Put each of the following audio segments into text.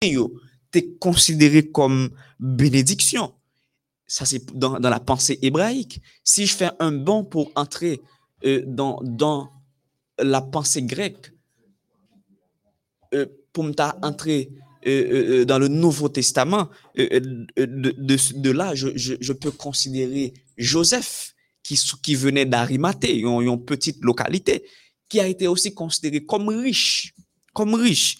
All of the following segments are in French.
était considéré comme bénédiction. Ça, c'est dans, la pensée hébraïque. Si je fais un bond pour entrer euh, dans, dans la pensée grecque, euh, pour m'entrer euh, dans le Nouveau Testament, de, là, je, peux considérer Joseph, qui, qui venait d'Arimathée, une, une petite localité, qui a été aussi considéré comme riche, comme riche.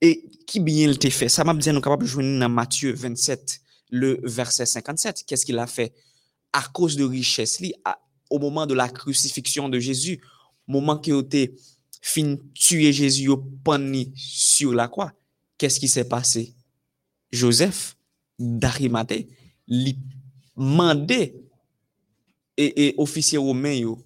Et qui bien il fait? Ça m'a dit, nous capable de jouer dans Matthieu 27, le verset 57. Qu'est-ce qu'il a fait? À cause de richesse, au moment de la crucifixion de Jésus, moment qu'il a été fin tuer Jésus au pani sur la croix, qu'est-ce qui s'est passé? Joseph d'Arimathée, lui mandé et, et officier romain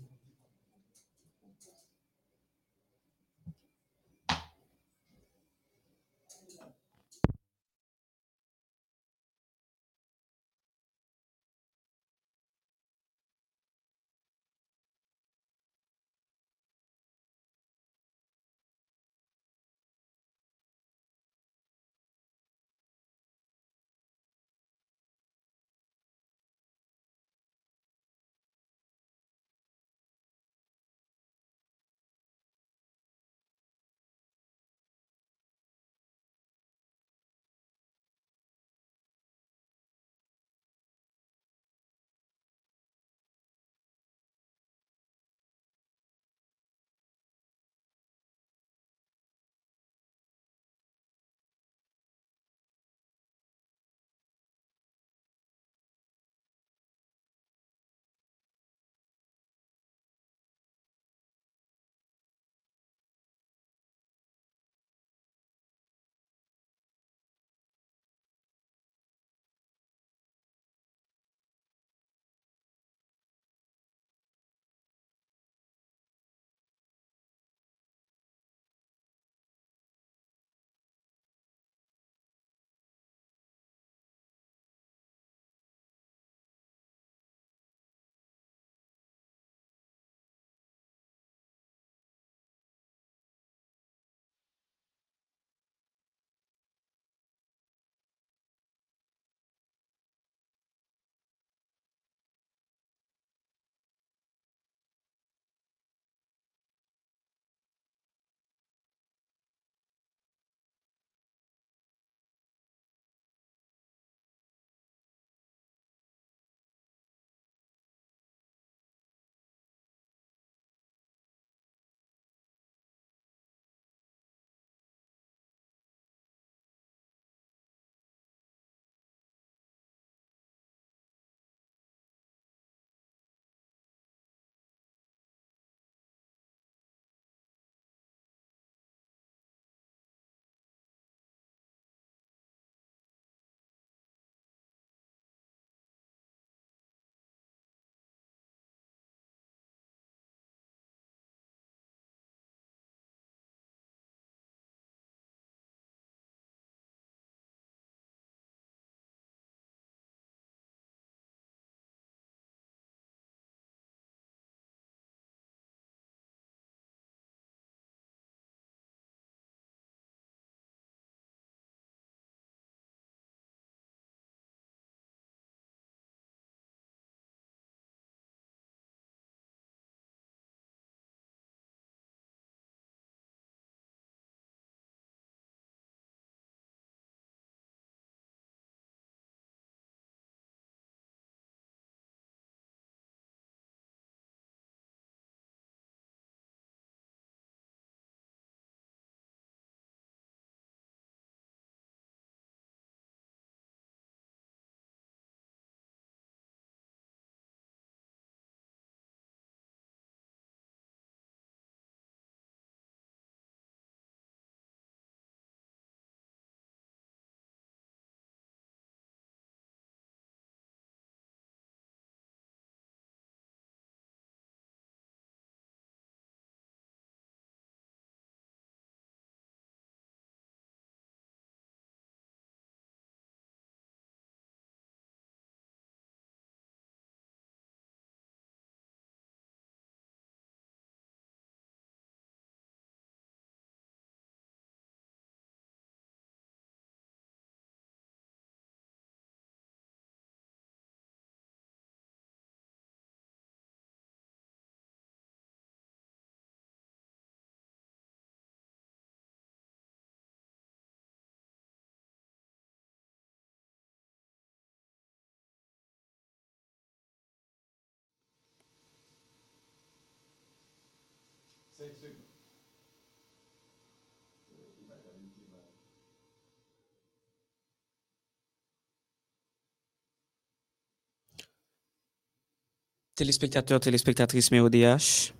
Téléspectateurs, téléspectatrices MéODH,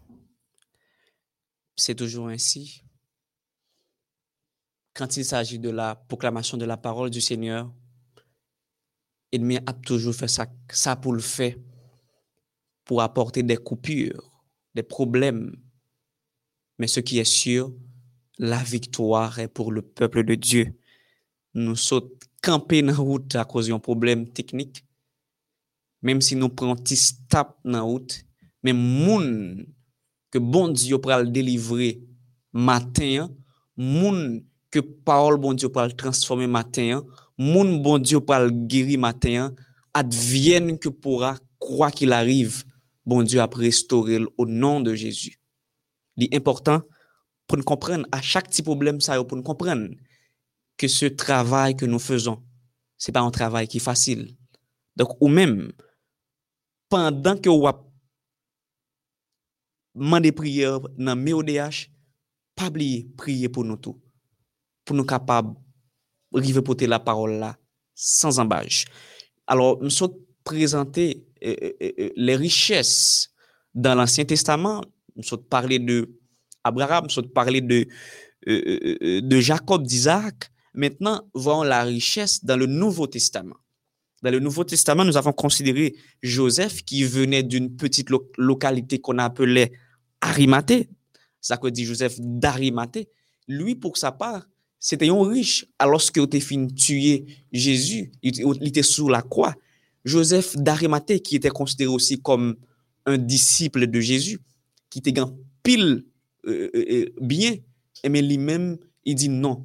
c'est toujours ainsi. Quand il s'agit de la proclamation de la parole du Seigneur, l'ennemi a toujours fait ça, ça pour le faire, pour apporter des coupures, des problèmes. Mais ce qui est sûr, la victoire est pour le peuple de Dieu. Nous sommes campés dans la route à cause d'un problème technique. Même si nous prenons petit stop dans la route, mais moun que bon Dieu pourra le délivrer matin, moun que parole bon Dieu pourra le transformer matin, moun bon Dieu pourra le guérir matin, advienne que pourra, quoi qu'il arrive, bon Dieu a restauré au nom de Jésus. li important pour nous comprendre à chaque petit problème ça, pour nous comprendre que ce travail que nous faisons, ce n'est pas un travail qui est facile. Donc, ou même, pendant que vous demandez prière dans M.O.D.H., pas oublier prier pour nous tous, pour nous capables de porter la parole là sans embâche. Alors, nous sommes présentés euh, euh, euh les richesses dans l'Ancien Testament, Nous sommes parler de Abraham, nous sommes parler de, de Jacob, d'Isaac. Maintenant, voyons la richesse dans le Nouveau Testament. Dans le Nouveau Testament, nous avons considéré Joseph qui venait d'une petite localité qu'on appelait Arimathée. Ça que dit Joseph d'Arimathée. Lui, pour sa part, c'était un riche. Alors qu'il était fini tuer Jésus, il était sous la croix. Joseph d'Arimathée, qui était considéré aussi comme un disciple de Jésus, ki te gan pil euh, euh, euh byen, eme eh, li men, i di non,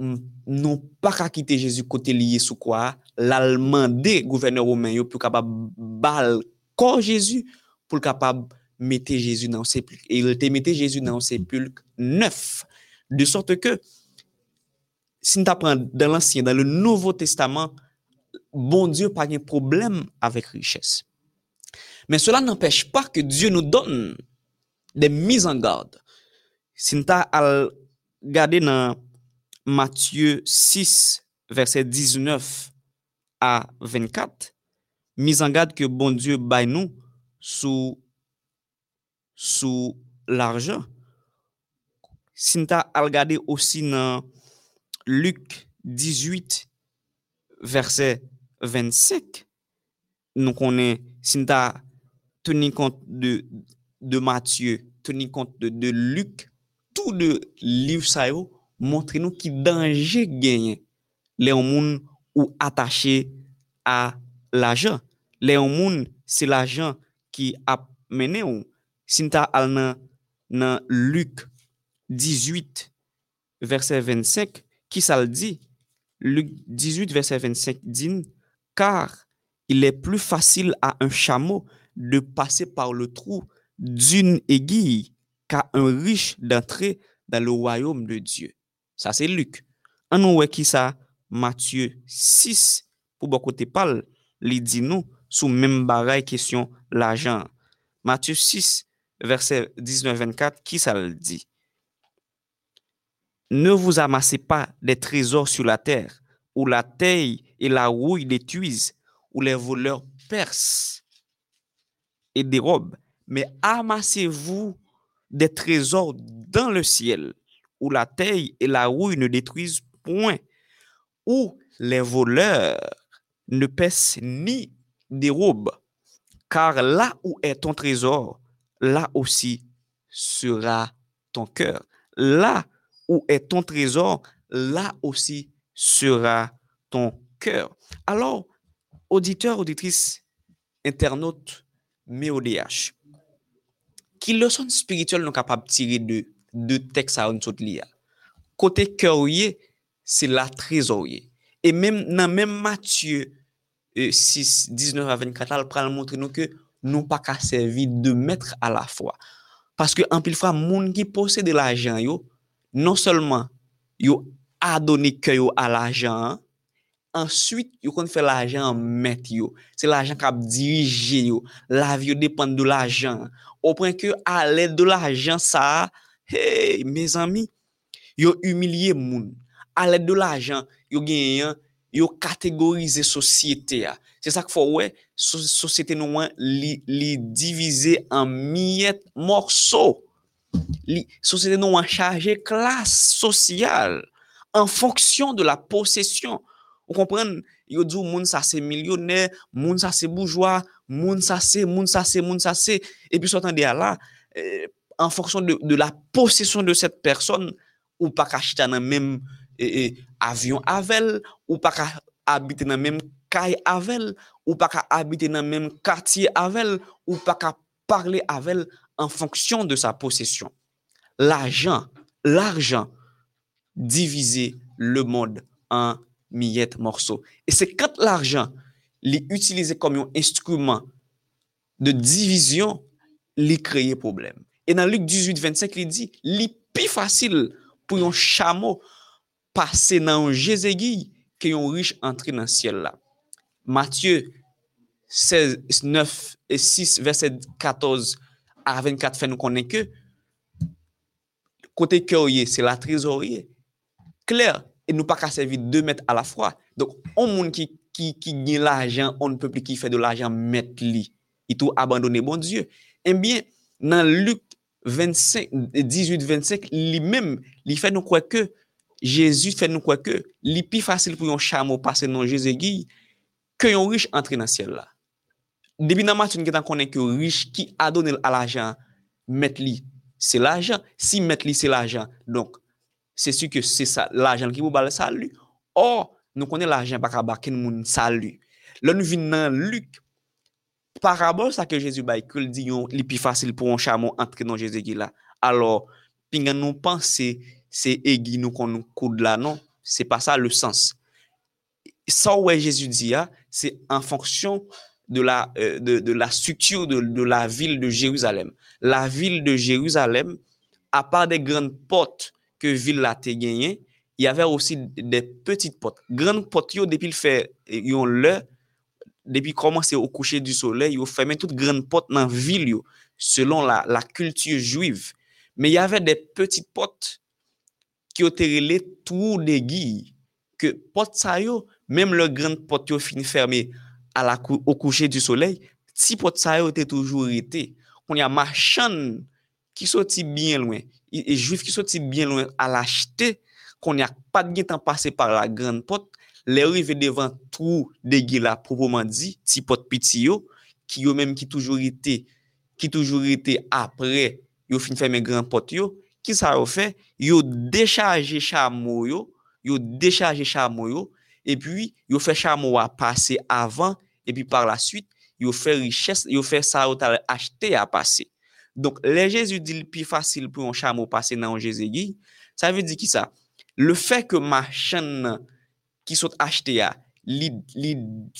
mm, non pa ka kite Jezu kote liye sou kwa, l'alman de gouverneur omen yo pou kapab bal kon Jezu, pou kapab mette Jezu nan sepulk. E il te mette Jezu nan sepulk neuf. De sorte ke, si nou ta pran dan l'ansyen, dan le nouvo testaman, bon Dieu pa gen problem avek richesse. Men cela n'empèche pa ke Dieu nou donne de miz an gard. Sinta al gade nan Matye 6, verset 19 a 24, miz an gard ke bon Diyo bay nou sou, sou l'arjan. Sinta al gade osi nan Luke 18, verset 25, nou konen sinta teni kont de, de Matye tenu compte de, de Luc, tout le livre ça montrez-nous qui danger gagne les gens ou attaché à l'argent. Les gens, c'est l'argent qui a mené ou. Si al dans Luc 18, verset 25, qui ça le dit? Luc 18, verset 25 dit, car il est plus facile à un chameau de passer par le trou d'une aiguille qu'à un riche d'entrer dans le royaume de Dieu. Ça, c'est Luc. En nous, qui ça? Matthieu 6, pour beaucoup de parle, il dit nous, sous même bagaille question l'argent. Matthieu 6, verset 19-24, qui ça le dit? Ne vous amassez pas des trésors sur la terre, où la taille et la rouille détruisent, où les voleurs percent et dérobent, mais amassez-vous des trésors dans le ciel, où la taille et la rouille ne détruisent point, où les voleurs ne pèsent ni dérobent, car là où est ton trésor, là aussi sera ton cœur. Là où est ton trésor, là aussi sera ton cœur. Alors, auditeurs, auditrices, internautes, ki loson spirituel nou kapab tire de, de teks a an sot li ya. Kote kèrye, se la trezorye. E mem, nan men Matye 6, 19 a 24 al pral montre nou ke nou pa ka servi de mètre a la fwa. Paske an pil fwa, moun ki pose de la jan yo, non selman yo adone kè yo a la jan, answit yo kon fè la jan met yo. Se la jan kap dirije yo. La vi yo depan do la jan. Ou pren ke alè de l'ajan sa, hey, me zami, yo umilye moun. Alè de l'ajan, yo genyen, yo kategorize sosyete ya. Se sa k fò wè, sosyete nou an li, li divize an miyet morso. Li, sosyete nou an chaje klas sosyal an fonksyon de la posesyon. Ou kompren, yo djou moun sa se milyonè, moun sa se boujwa, moun sa se, moun sa se, moun sa se, epi sotan de ala, euh, en fonksyon de la posesyon de set person, ou pa ka chita nan menm avyon avel, ou pa ka habite nan menm kay avel, ou pa ka habite nan menm kartye avel, ou pa ka parle avel en fonksyon de sa posesyon. L'ajan, l'arjan divize le mod an miyet morso. E se kat l'arjan li utilize kom yon instrument de divizyon, li kreye problem. E nan Luke 18, 25, li di, li pi fasil pou yon chamo pase nan yon jezegi ke yon riche entre nan siel la. Matye 16, 9, 6, verset 14 a 24 fè nou konen ke, kote kè ouye, se la trezorye. Kler, nou pa ka servi 2 met a la fwa. Donk, on moun ki, ki, ki gen l'ajan, on pepli ki fe de l'ajan met li. Itou abandone bon Diyo. Enbyen, nan Luke 18-25, li mèm, li fè nou kwa ke, Jésus fè nou kwa ke, li pi fasil pou yon chamo pase nan Jeze Giy, ke yon riche entre nan siel la. Debi nan matyon ki tan konen ki yon riche ki adone al ajan, met li, se l'ajan. Si met li, se l'ajan. Donk, se su ke se sa, l'ajan ki pou bal salu, or, nou konen l'ajan baka baken moun salu. Lè nou vin nan lük, parabol sa ke Jezu bay, ke l di yon li pi fasil pou an chamon entre nan Jezu ki la. Alors, pingan nou panse, se, egi nou kon nou koud la, non? Se pa sa le sens. Sa ouè Jezu di ya, se an fonksyon de la, euh, de, de la strukture de, de la vil de Jeruzalem. La vil de Jeruzalem, a pa de gran pote ke vil la te genyen, y avè osi de petite pot. Gran pot yo depi l fè eh, yon lè, depi komanse ou kouche du sole, yo fè men tout gran pot nan vil yo, selon la, la kultur juiv. Men y avè de petite pot ki yo terele tou de gi, ke pot sa yo, mèm le gran pot yo fin ferme kou, ou kouche du sole, ti pot sa yo te toujou rete. Kon y a machan ki soti bien lwen. e juif ki soti bien loin al achete, kon yak pat gen tan pase par la gran pot, le rive devan trou de gila propoman di, ti pot piti yo, ki yo menm ki toujou rite, ki toujou rite apre yo fin fèmè gran pot yo, ki sa yo fè, yo dechaje chamo yo, yo dechaje chamo yo, e pi yo fè chamo a pase avan, e pi par la suite, yo fè richesse, yo fè sa yo tal achete a pase. Donk, le Jezu di li pi fasil pou yon chamo pase nan yon Jezegi, sa ve di ki sa, le fe ke ma chan nan ki sot achete ya, li, li,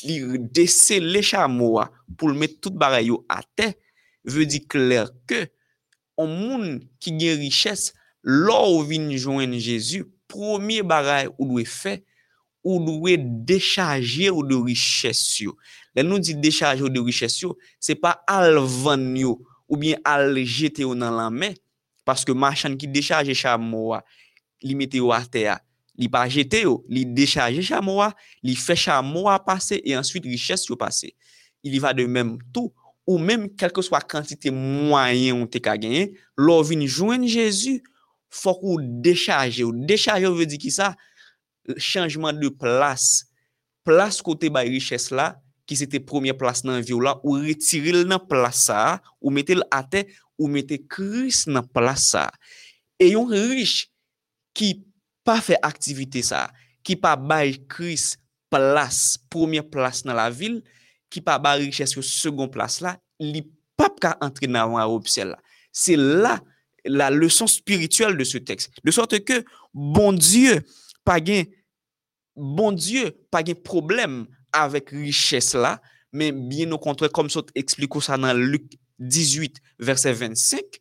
li dese le chamo wa pou l met tout bare yo ate, ve di kler ke, an moun ki gen riches, lor vin jwen Jezu, Promye baray ou lwe fe, ou lwe dechaje ou de riches yo. Le nou di dechaje ou de riches yo, se pa alvan yo ou bien al jete yo nan lanmen, paske machan ki dechaje chamo wa, li mete yo ate ya, li pa jete yo, li dechaje chamo wa, li fe chamo wa pase, e answit riches yo pase. Ili va de menm tou, ou menm kelke swa kantite mwayen ou te ka genye, lor vin jwen Jezu, fok ou dechaje yo. Dechaje yo ve di ki sa, chanjman de plas, plas kote bay riches la, ki se te premier plas nan vyo la, ou retiril nan plasa, ou metel ate, ou metel kris nan plasa. E yon rich ki pa fe aktivite sa, ki pa bay kris plas, premier plas nan la vil, ki pa bay riches yo second plas la, li pap ka entre nan wan aropsel la. Se la, la leson spirituel de se tekst. De sorte ke, bon Dieu, pa gen, bon Dieu, pa gen problem avèk richès la, men bien nou kontre kom sot ekspliko sa nan Luke 18 verset 25,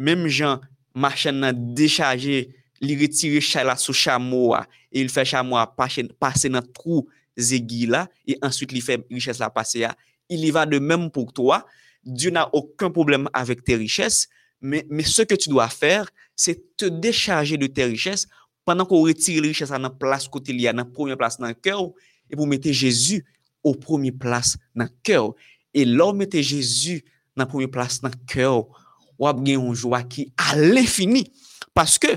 menm jan machen nan dechaje li retire chala sou chamoa e il fè chamoa pase nan trou zegi la e answit li fè richès la pase ya. Il y va de menm pouk toa, Dieu n'a aucun problème avec tes richesses, mais, mais ce que tu dois faire, c'est te décharger de tes richesses pendant qu'on retire les richesses à la place côté lié, à la première place dans le cœur, et vous mettez Jésus au premier place dans le cœur. Et là, vous mettez Jésus dans la première place dans le cœur. Vous avez une joie qui à l'infini. Parce que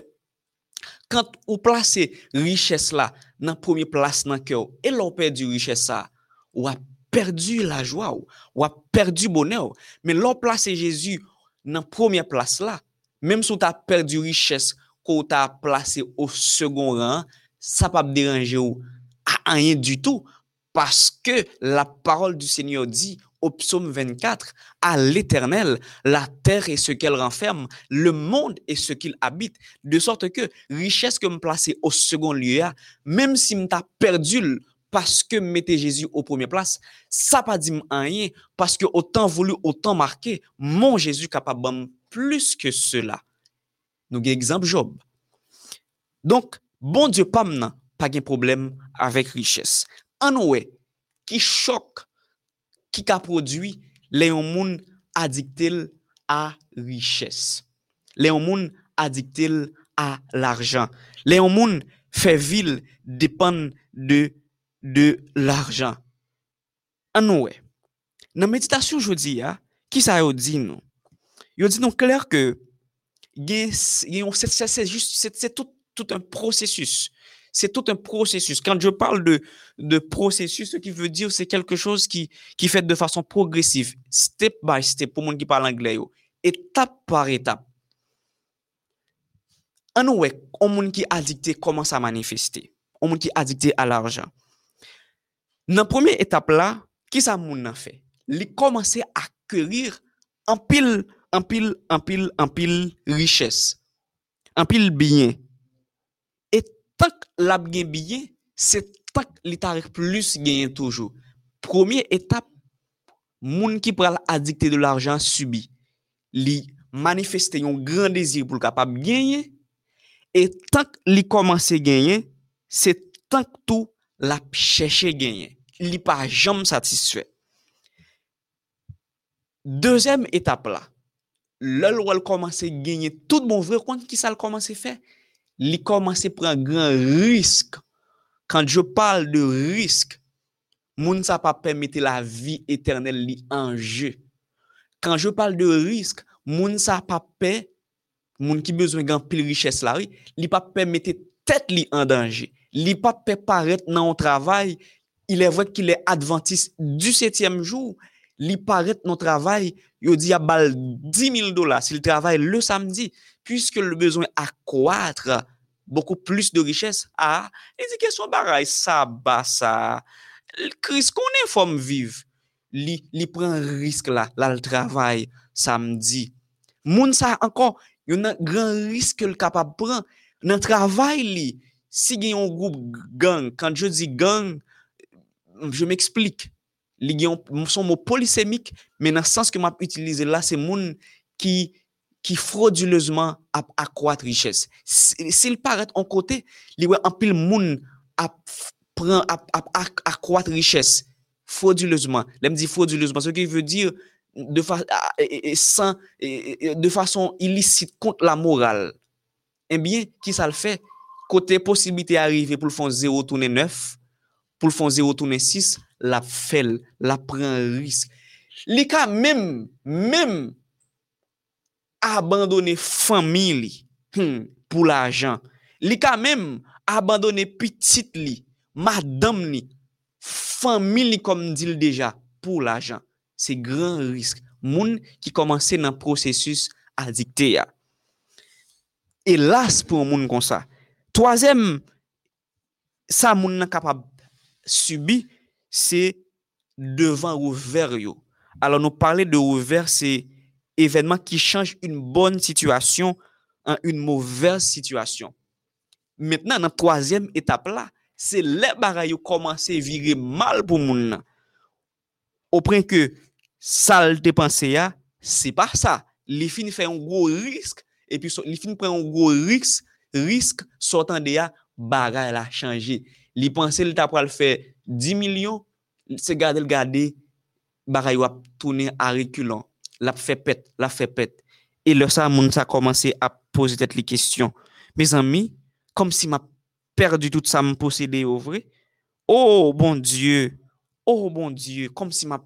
quand vous placez richesse là dans la première place dans le cœur, et là, vous perdez richesse là, vous avez perdu la joie, vous avez perdu bonheur. Mais là, vous placez Jésus dans la première place là, même si vous avez perdu richesse, qu'on t'a placé au second rang, ça ne peut pas déranger vous. À rien du tout. Parce que la parole du Seigneur dit au psaume 24, à l'éternel, la terre et ce qu'elle renferme, le monde et ce qu'il habite. De sorte que richesse que me placer au second lieu, même si m'ta perdu parce que mettez Jésus au premier place, ça pas dit rien parce que autant voulu, autant marqué, mon Jésus capable plus que cela. Nous avons exemple Job. Donc, bon Dieu pas pa gen problem avèk riches. Anouè, ki chok ki ka prodwi le yon moun adiktil a riches. Le yon moun adiktil a l'arjan. Le yon moun fè vil depan de, de l'arjan. Anouè, nan meditasyon jodi ya, ki sa yo di nou? Yo di nou kler ke gen yon, se, se, se, se tout, tout un prosesus C'est tout un processus. Quand je parle de, de processus, ce qui veut dire, c'est quelque chose qui, qui fait de façon progressive, step by step, pour monde qui parle anglais, étape par étape. Un ouais, un monde qui est addicté commence à manifester. Un monde qui est addicté à l'argent. Dans la première étape là, qui ça moun fait? Il commence à acquérir en pile en pile, en pile, en pile richesse, en pile bien. tak lab gen biye, se tak li tarif plus genyen toujou. Premier etap, moun ki pral adikte de l'arjan subi. Li manifeste yon gran dezir pou l kapab genyen, e tak li komanse genyen, se tak tou la chèche genyen. Li pa jam satisfè. Dezem etap la, lèl wèl komanse genyen tout bon vre, kont ki sa l komanse fè, li komanse pran gran risk. Kan diyo pal de risk, moun sa pa pemete la vi eternel li anje. Kan diyo pal de risk, moun sa pa pe, moun ki bezwen gan pil riches la ri, li pa pemete tet li an danje. Li pa pe paret nan an travay, il e vwet ki le adventis du setyem jou, li paret nan travay, yo di ya bal 10.000 dola, si li travay le samdi, puisque le besoin accroître beaucoup plus de richesse a, li di kesyon baray sa ba sa, kris konen fòm viv, li, li pren risk la, la l travay samdi. Moun sa ankon, yon nan gran risk l kapab pran, nan travay li, si gen yon group gang, kan je di gang, je m'explik, li gen yon son mou polisemik, men nan sens ke map utilize la, se moun ki ki frauduleusement ap akwat richesse. Sil paret an kote, li wè an pil moun ap, pran, ap, ap akwat richesse frauduleusement. Lèm di frauduleusement, se ki vè dir de, fa, san, de fason ilisit kont la moral. Enbyen, eh ki sa l fè? Kote posibite arrive pou l fon 0 toune 9, pou l fon 0 toune 6, la fel, la pren risk. Li ka mèm, mèm, abandone famili hmm, pou la jan. Li ka mem abandone pitit li, madam li, famili kom dil deja pou la jan. Se gran risk. Moun ki komanse nan prosesus adikte ya. Elas pou moun kon sa. Toazem, sa moun nan kapab subi, se devan ouver yo. Alors nou pale de ouver se événement qui change une bonne situation en une mauvaise situation. Maintenant, dans la troisième étape là, c'est les bagailles commencent à virer mal pour moun nan. Au point que ça le pensée c'est pas ça. Les fins fait un gros risque et puis les fins fin prend un gros risque, risque sortant de là, bagaille a changé. Les pensées, le t'a le faire 10 millions, c'est garder le garder bagaille a tourner à reculant. La fait pète, la fait pète. Et là, ça, moun a commencé à poser tête les questions. Mes amis, comme si m'a perdu tout ça, me possédé au. Oh, bon Dieu. Oh, bon Dieu. Comme si m'a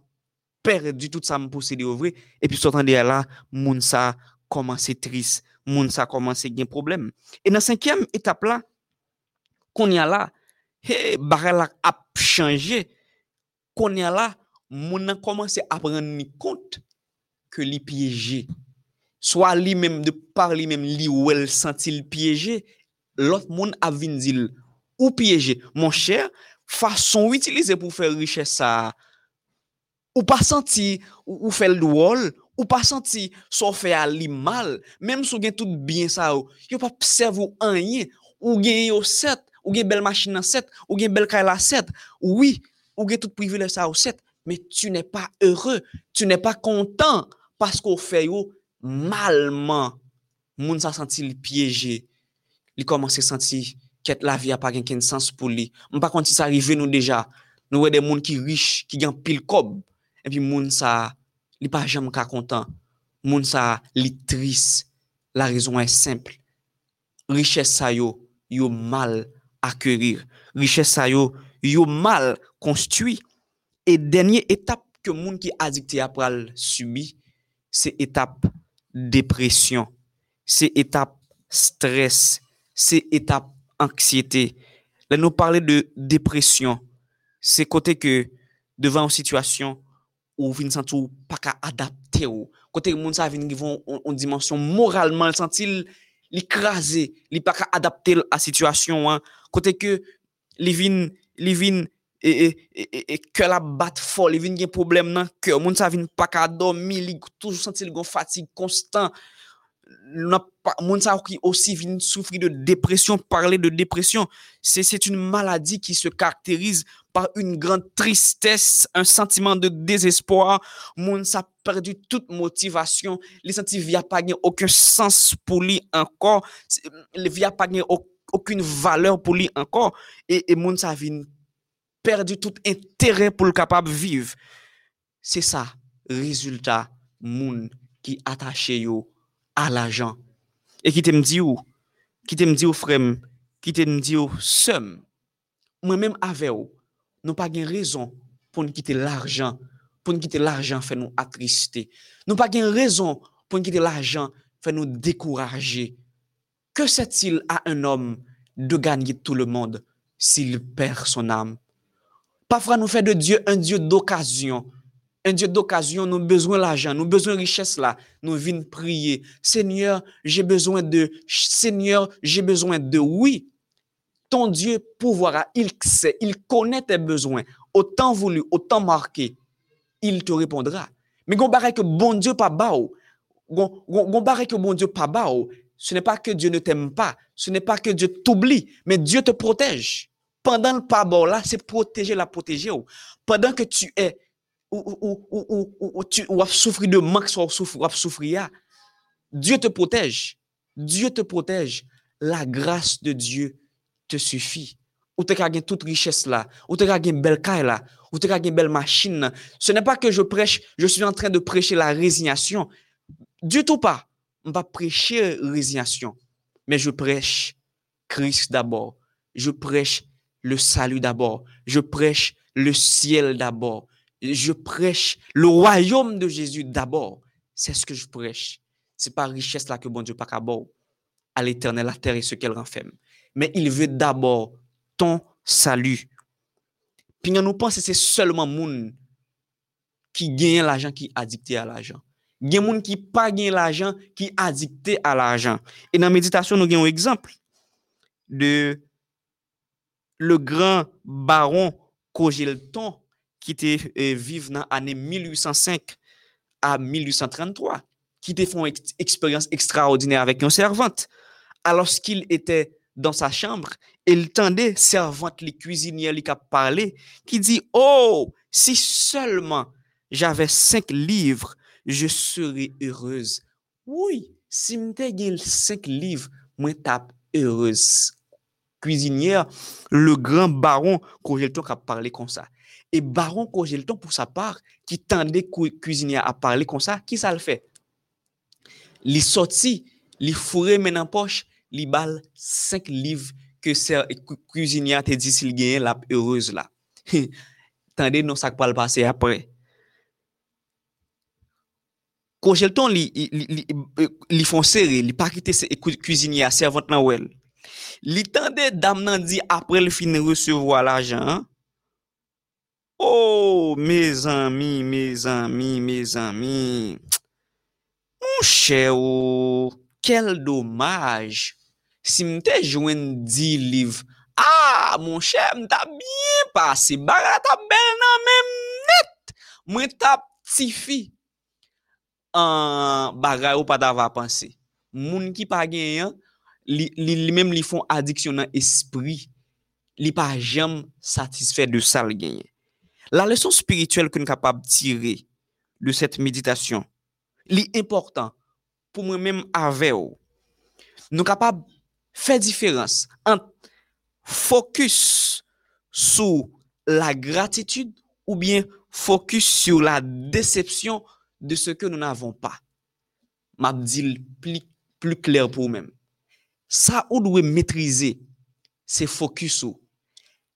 perdu tout ça, me possédé au. Et puis, sortant de là, moun ça commencé triste. Moun ça commencé un problème. Et dans la cinquième étape là, qu'on y a là, hey, la a changé. Qu'on y a là, moun a commencé à prendre compte ke li piyeje. Soa li menm de par li menm li ou el sentil piyeje, lot moun avindil ou piyeje. Mon chè, fason ou itilize pou fè riche sa, ou pa senti ou, ou fè l'ouol, ou pa senti so fè a li mal, menm sou gen tout bien sa ou, yo pa psev ou anye, ou gen yo set, ou gen bel machin nan set, ou gen bel kaila set, oui, ou gen tout privilèj sa ou set, men tu nè pa heureux, tu nè pa kontant, pasko fè yo malman, moun sa santi li pyeje, li komanse santi ket la vi apak enken sens pou li. Mpa konti sa rive nou deja, nou wè de moun ki rich, ki gen pil kob, epi moun sa li pa jem ka kontan, moun sa li tris, la rezon e simple. Riches sa yo, yo mal akwerir. Riches sa yo, yo mal konstui. E denye etap ke moun ki adikte apral subi, c'est étape dépression, c'est étape stress, c'est étape anxiété. Là, nous parler de dépression, c'est côté que devant une situation où vous ne sentez pas qu'à adapter côté monde ça vient vont en dimension moralement senti l'écraser, il pas qu'à adapter à la situation hein. côté que les vin vin et, et, et, que la bat fort, il vient un problème dans que moun sa vient pas qu'à dormir, il toujours senti une fatigue constant. Moun sa aussi vient souffrir de dépression, parler de dépression, c'est une maladie qui se caractérise par une grande tristesse, un sentiment de désespoir. Moun sa perdu toute motivation, les senti via pas aucun sens pour lui encore, via pas aucune valeur pour lui encore et, et moun sa perdu tout intérêt pour le capable vivre. C'est ça, résultat, moun qui attaché yo à l'argent. Et qui te me dit qui te me dit qui te me dit. Moi-même avec ou, nous pas de raison pour nous quitter l'argent, pour nous quitter l'argent fait nous attrister. Nous pas de raison pour nous quitter l'argent fait nous décourager. Que sert-il à un homme de gagner tout le monde s'il perd son âme? Parfois, nous faisons de Dieu un Dieu d'occasion. Un Dieu d'occasion, nous avons besoin d'argent, nous avons besoin de richesse là. Nous venons prier. Seigneur, j'ai besoin de. Seigneur, j'ai besoin de. Oui, ton Dieu pouvoir, il sait, il connaît tes besoins. Autant voulu, autant marqué, il te répondra. Mais gon que bon Dieu pas bao. Gon que bon Dieu pas bao. Ce n'est pas que Dieu ne t'aime pas. Ce n'est pas que Dieu t'oublie, mais Dieu te protège pendant le pas là, c'est protéger la protéger. Pendant que tu es ou, ou, ou, ou, tu ou souffrir de manque, ou souffrir, souffrir, Dieu te protège. Dieu te protège. La grâce de Dieu te suffit. Ou tu as toute richesse là, ou tu as belle caille là, ou tu as belle machine. Ce n'est pas que je prêche, je suis en train de prêcher la résignation. Du tout pas. On va prêcher résignation. Mais je prêche Christ d'abord. Je prêche le salut d'abord. Je prêche le ciel d'abord. Je prêche le royaume de Jésus d'abord. C'est ce que je prêche. C'est pas richesse là que bon Dieu pas à l'éternel, la terre et ce qu'elle renferme. Mais il veut d'abord ton salut. Puis nous pense que c'est seulement moun qui gagne l'argent qui est addicté à l'argent. Il y a gens qui pas gagne l'argent qui addicté à l'argent. Et dans la méditation, nous avons un exemple de le grand baron Cogelton, qui était euh, vivant dans l'année 1805 à 1833, qui était une expérience extraordinaire avec une servante. Alors qu'il était dans sa chambre, il tendait servante, les cuisinières, qui parlé, qui dit, oh, si seulement j'avais cinq livres, je serais heureuse. Oui, si j'avais cinq livres, moi tape heureuse. Cuisinière, le grand baron Cogelton qui a parlé comme ça. Et baron Cogelton, pour sa part, qui tendait cuisinière à parler comme ça, qui ça le fait? Il sorti, il fourré maintenant poche, il balle 5 livres que c'est cuisinière te dit s'il gagne la heureuse là. Tendez non ça pas le passer après. Cogelton li li li li pas quitter cuisinière servante nan wel. Li tande dam nan di apre li fin resevo al ajan. Oh, me zami, me zami, me zami. Mon chè ou, kel domaj. Si mte jwen di liv, a, ah, mon chè mta bien pase, baga ta bel nan men net. Mwen ta pti fi. An, baga ou pa ta va panse. Moun ki pa gen yon, li, li, même li font addiction dans esprit. Li pas jamais satisfait de ça le. La leçon spirituelle que nous sommes capables de tirer de cette méditation, l'important pour moi-même avec vous, nous sommes capables de faire différence entre focus sur la gratitude ou bien focus sur la déception de ce que nous n'avons pas. M'a dit plus, plus clair pour vous-même. Ça, où doit maîtriser, c'est focus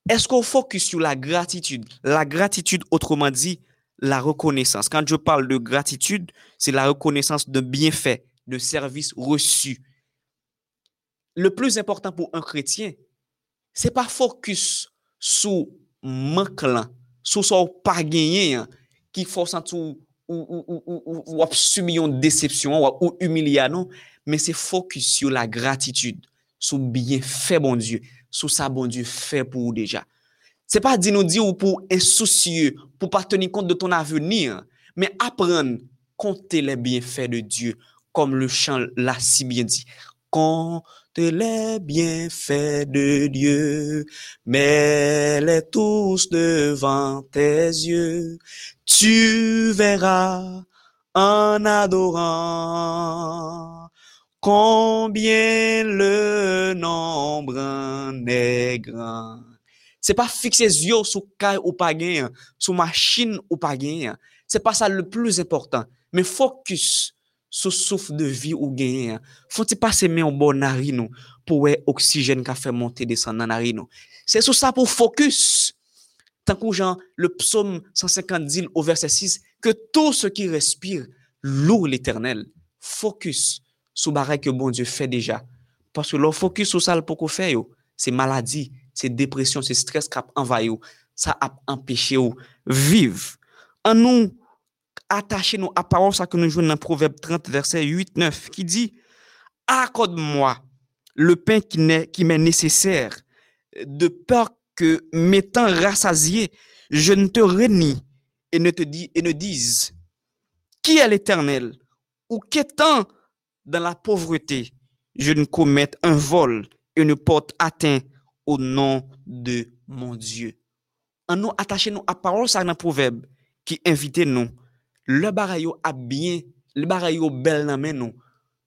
est-ce qu'on focus sur la gratitude La gratitude, autrement dit, la reconnaissance. Quand je parle de gratitude, c'est la reconnaissance de bienfaits, de services reçus. Le plus important pour un chrétien, c'est pas focus sur manque sur son pas gagné, hein, qui force tout ou, ou, ou, ou, une déception ou, humiliation, non, mais c'est focus sur la gratitude, sur bienfait, bon Dieu, sous ça, bon fait pour vous déjà. C'est pas dire nous dire pour insoucieux, pour pas tenir compte de ton avenir, mais apprendre compter les bienfaits de Dieu, comme le chant l'a si bien dit. Compte les bienfaits de Dieu, mets-les tous devant tes yeux. Tu verras en adorant combien le nombre en est grand? C'est pas fixer les yeux sur caille ou pas gain, sur machine ou pas. C'est pas ça le plus important. Mais focus sur souffle de vie ou gain. Faut-il pas s'aimer en bon narine pour oxygène qui fait monter descendre dans narine. C'est sur ça pour focus. Tant que Jean, le psaume 150 dit au verset 6, que tout ce qui respire loue l'éternel. Focus sous barre que bon Dieu fait déjà. Parce que le focus sur ça pour qu'on fait, c'est maladie, c'est dépression, c'est stress qui a envahi, ça a empêché de vivre. En nous, attachons nous à parole ça que nous jouons dans Proverbe 30, verset 8, 9, qui dit, accorde-moi le pain qui m'est nécessaire, de peur que m'étant rassasié, je ne te renie et ne te dis, et ne dise, qui est l'éternel? Ou qu'étant dans la pauvreté, je ne commette un vol et ne porte atteinte au nom de mon Dieu. En nous attacher nous à parole ça dans proverbe qui invite nous le barayo a bien le barayo bel nan men nous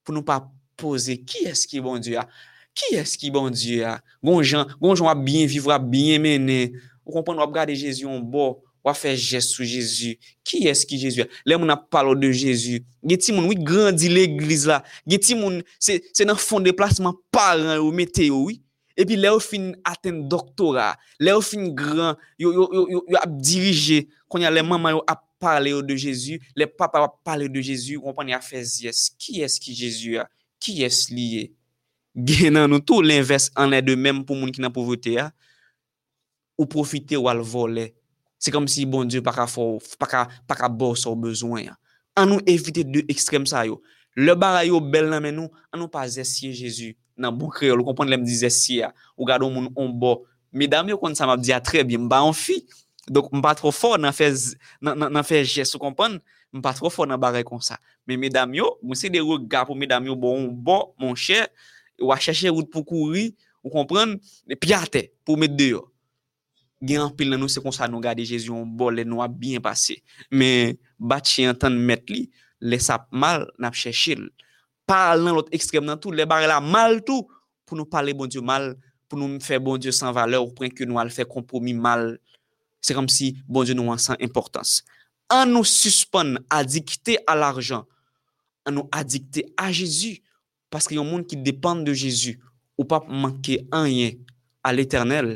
pour nous pas poser qui est-ce qui est bon Dieu a? Qui est-ce qui est bon Dieu a? Gon gens, bon gens a bien vivre, a bien mener. Vous comprenez, on regarder Jésus en bas, wafè jes sou Jezu, ki es ki Jezu ya? Lè moun ap palo de Jezu, ge ti moun wè grandi l'eglise la, ge ti moun se, se nan fon deplasman paran yo mete yo wè, epi lè ou fin aten doktora, lè ou fin gran, yo, yo, yo, yo ap dirije, konya lè maman yo ap pale yo de Jezu, lè papa ap pale de Jezu, wapani a fè yes, ki es ki Jezu ya? Ki es liye? Gen nan nou tou l'invers anè de mèm pou moun ki nan povete ya, ou profite ou al vole, Se kom si bon Diyo pa ka for, pa ka, pa ka bor sou bezwen ya. An nou evite de ekstrem sa yo. Le baray yo bel nan men nou, an nou pa zesye Jezu nan bon kreol. Ou kompon lem di zesye ya. Ou gado moun on bo. Medam yo kon sa map di ya ah, tre bi, mba an fi. Dok mpa tro for nan fe, nan, nan, nan fe jes, ou kompon? Mpa tro for nan baray kon sa. Men medam yo, mwen se de yo gap ou medam yo bon on bo, mon chè, ou a chache route pou kouri, ou kompon? Pi ate pou met de yo. gen anpil nan nou se kon sa nou gade Jezi yon bol, le nou a bien pase. Men, batche yon tan met li, le sap mal nap chèchil. Pal nan lot ekstrem nan tou, le bare la mal tou, pou nou pale bon Diyo mal, pou nou fè bon Diyo san valeur, ou pren ke nou al fè kompromi mal. Se kom si bon Diyo nou an san importans. An nou suspon adikte al arjan, an nou adikte a Jezi, paske yon moun ki depan de Jezi, ou pa manke anyen al eternel,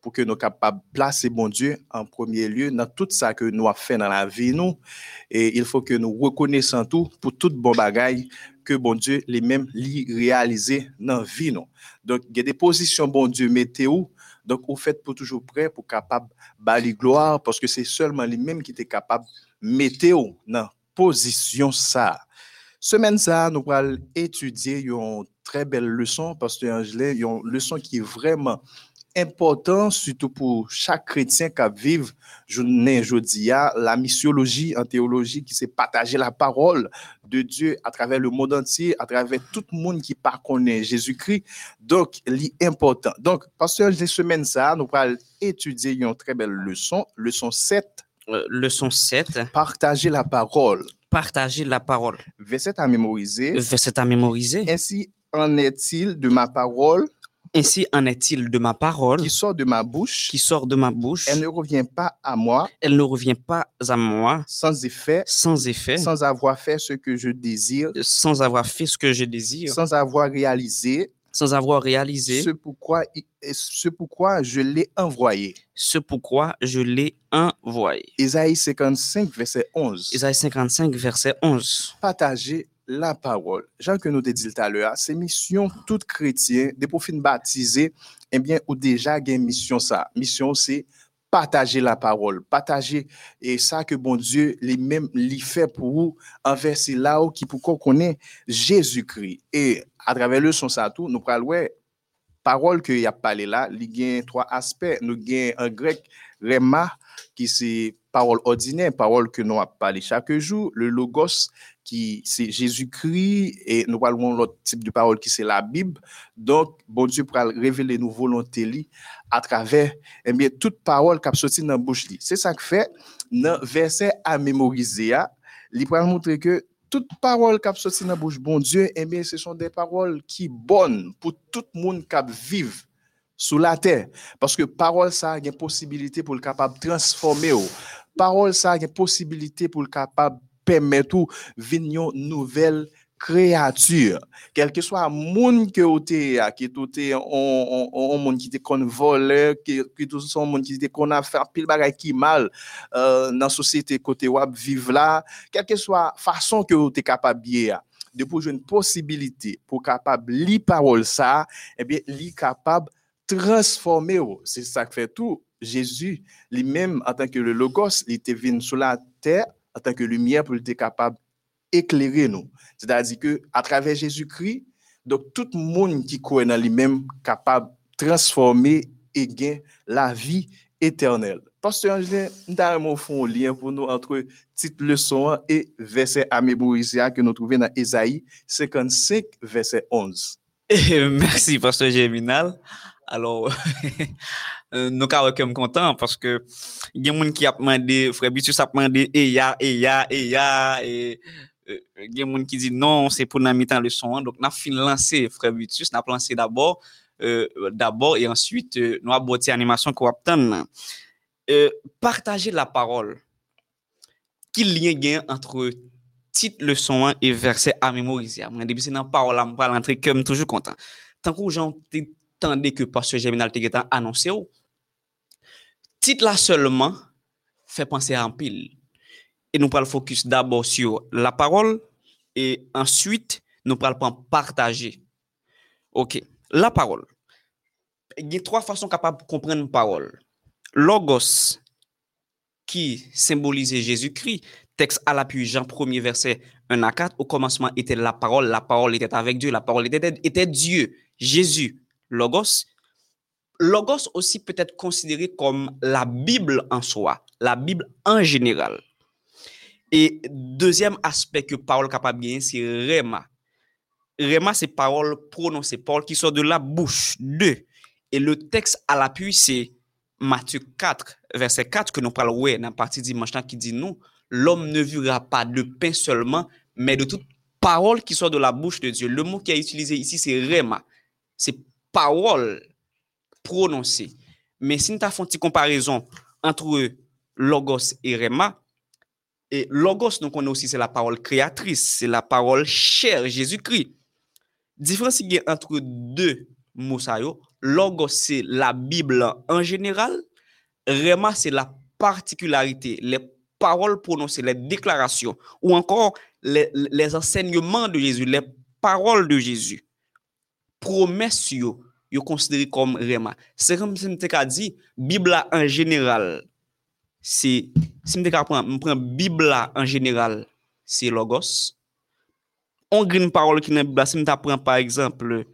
pour que nous capables de placer bon Dieu en premier lieu dans tout ça que nous avons fait dans la vie nous et il faut que nous reconnaissons tout pour toute bon bagaille que bon Dieu les mêmes li réaliser dans la vie nous. Donc il y a des positions bon Dieu météo donc vous faites pour toujours prêt pour capable bali gloire parce que c'est seulement lui même qui était capable météo dans position ça. Semaine ça nous allons étudier une très belle leçon parce que Angela une leçon qui est vraiment important, surtout pour chaque chrétien qui vive journée aujourd'hui, la missiologie en théologie qui c'est partager la parole de Dieu à travers le monde entier, à travers tout le monde qui pas connaît Jésus-Christ. Donc, l'important. Donc, pasteur, les semaines ça, nous allons étudier une très belle leçon, leçon 7. Euh, leçon 7. Partager la parole. Partager la parole. Verset à mémoriser. Verset à mémoriser. Ainsi en est-il de ma parole ainsi en est-il de ma parole qui sort de ma bouche. qui sort de ma bouche. Elle ne revient pas à moi. Elle ne revient pas à moi. Sans effet. Sans effet. Sans avoir fait ce que je désire. Sans avoir fait ce que je désire. Sans avoir réalisé. Sans avoir réalisé. Ce pourquoi, ce pourquoi je l'ai envoyé. Ce pourquoi je l'ai envoyé. Isaïe 55, verset 11. Isaïe 55, verset 11. Partager la parole. Jean que nous te tout à l'heure, c'est mission tout chrétien, des profils baptisés, eh bien, ou déjà une mission ça. Mission, c'est partager la parole, partager et ça que bon Dieu les mêmes lui fait pour vous envers c'est là où qui pour qu'on connaît Jésus-Christ et à travers le son ça tout nous parlons parole que y a parlé là, il y trois aspects, nous gain en grec rema qui c'est parole ordinaire, parole que nous avons parlé chaque jour, le logos qui c'est Jésus-Christ et nous parlons l'autre type de parole qui c'est la Bible. Donc, bon Dieu pourra révéler nos volontés à travers eh bien, toute parole qui a sorti dans la bouche. C'est ça que fait, dans verset à mémoriser, il pourra montrer que toute parole qui a sorti dans la bouche, bon Dieu, eh bien, ce sont des paroles qui bonnes pour tout le monde qui vive sous la terre. Parce que parole, ça a une possibilité pour le capable de transformer. Parole, ça a une possibilité pour le capable permettre ou venir nouvelle créature quel que soit monde que tu qui est on monde qui te kon voleur qui tout son monde qui te qu'on a fait pile bagay qui mal euh, dans société côté web vivre là quelle que soit façon que tu es capable de pour une possibilité pour capable li parole ça eh bien capable transformer c'est ça que fait tout Jésus lui-même en tant que le logos il était venu sur la terre en tant que lumière pour être capable d'éclairer nous. C'est-à-dire que à travers Jésus-Christ, donc tout le monde qui croit en lui-même capable de transformer et gagner la vie éternelle. Pasteur Angelin, nous avons un lien pour nous entre cette leçon et verset à que nous trouvons dans Ésaïe 55, verset 11. Merci, Pasteur Germinal. Alors, Euh, nous sommes contents parce que il y a des gens qui a demandé, frère Bitus a demandé, et ya, et ya, et ya, et il y a des gens qui disent non, c'est pour nous mettre le son. Donc, nous avons lancer, frère Bitus, nous avons lancé d'abord, euh, d'abord, et ensuite, euh, nous avons bâti animation qu'on va euh, Partager la parole. Quel lien entre titre leçon et verset à mémoriser? Moi, depuis c'est dans la parole, je vais rentrer comme toujours content. Tant que gens tendez que Pasteur Germinal a annoncé, titre là seulement fait penser à un pile. Et nous le focus d'abord sur la parole et ensuite nous allons partager. OK, la parole. Il y a trois façons capables de comprendre une parole. Logos qui symbolisait Jésus-Christ, texte à l'appui Jean 1er verset 1 à 4, au commencement était la parole, la parole était avec Dieu, la parole était Dieu, Jésus, Logos logos aussi peut être considéré comme la Bible en soi, la Bible en général. Et deuxième aspect que parole capable bien, c'est rema. Rema, c'est parole prononcée, parole qui sort de la bouche de. Et le texte à l'appui, c'est Matthieu 4, verset 4, que nous parlons dans la partie dimanche qui dit nous, l'homme ne vivra pas de pain seulement, mais de toute parole qui sort de la bouche de Dieu. Le mot qui est utilisé ici, c'est rema. Parole prononcée. Mais si nous avons une comparaison entre logos et rema, et logos, nous connaissons aussi, c'est la parole créatrice, c'est la parole chère, Jésus-Christ. Différence entre deux mots, logos, c'est la Bible en général, rema, c'est la particularité, les paroles prononcées, les déclarations, ou encore les, les enseignements de Jésus, les paroles de Jésus. promes yo, yo konsidere kom rema. Se kom se mte ka di, Bibla an general, se, se mte ka pran, mpren Bibla an general, se logos. On gri n parol ki nan Bibla, se mte pran par exemple,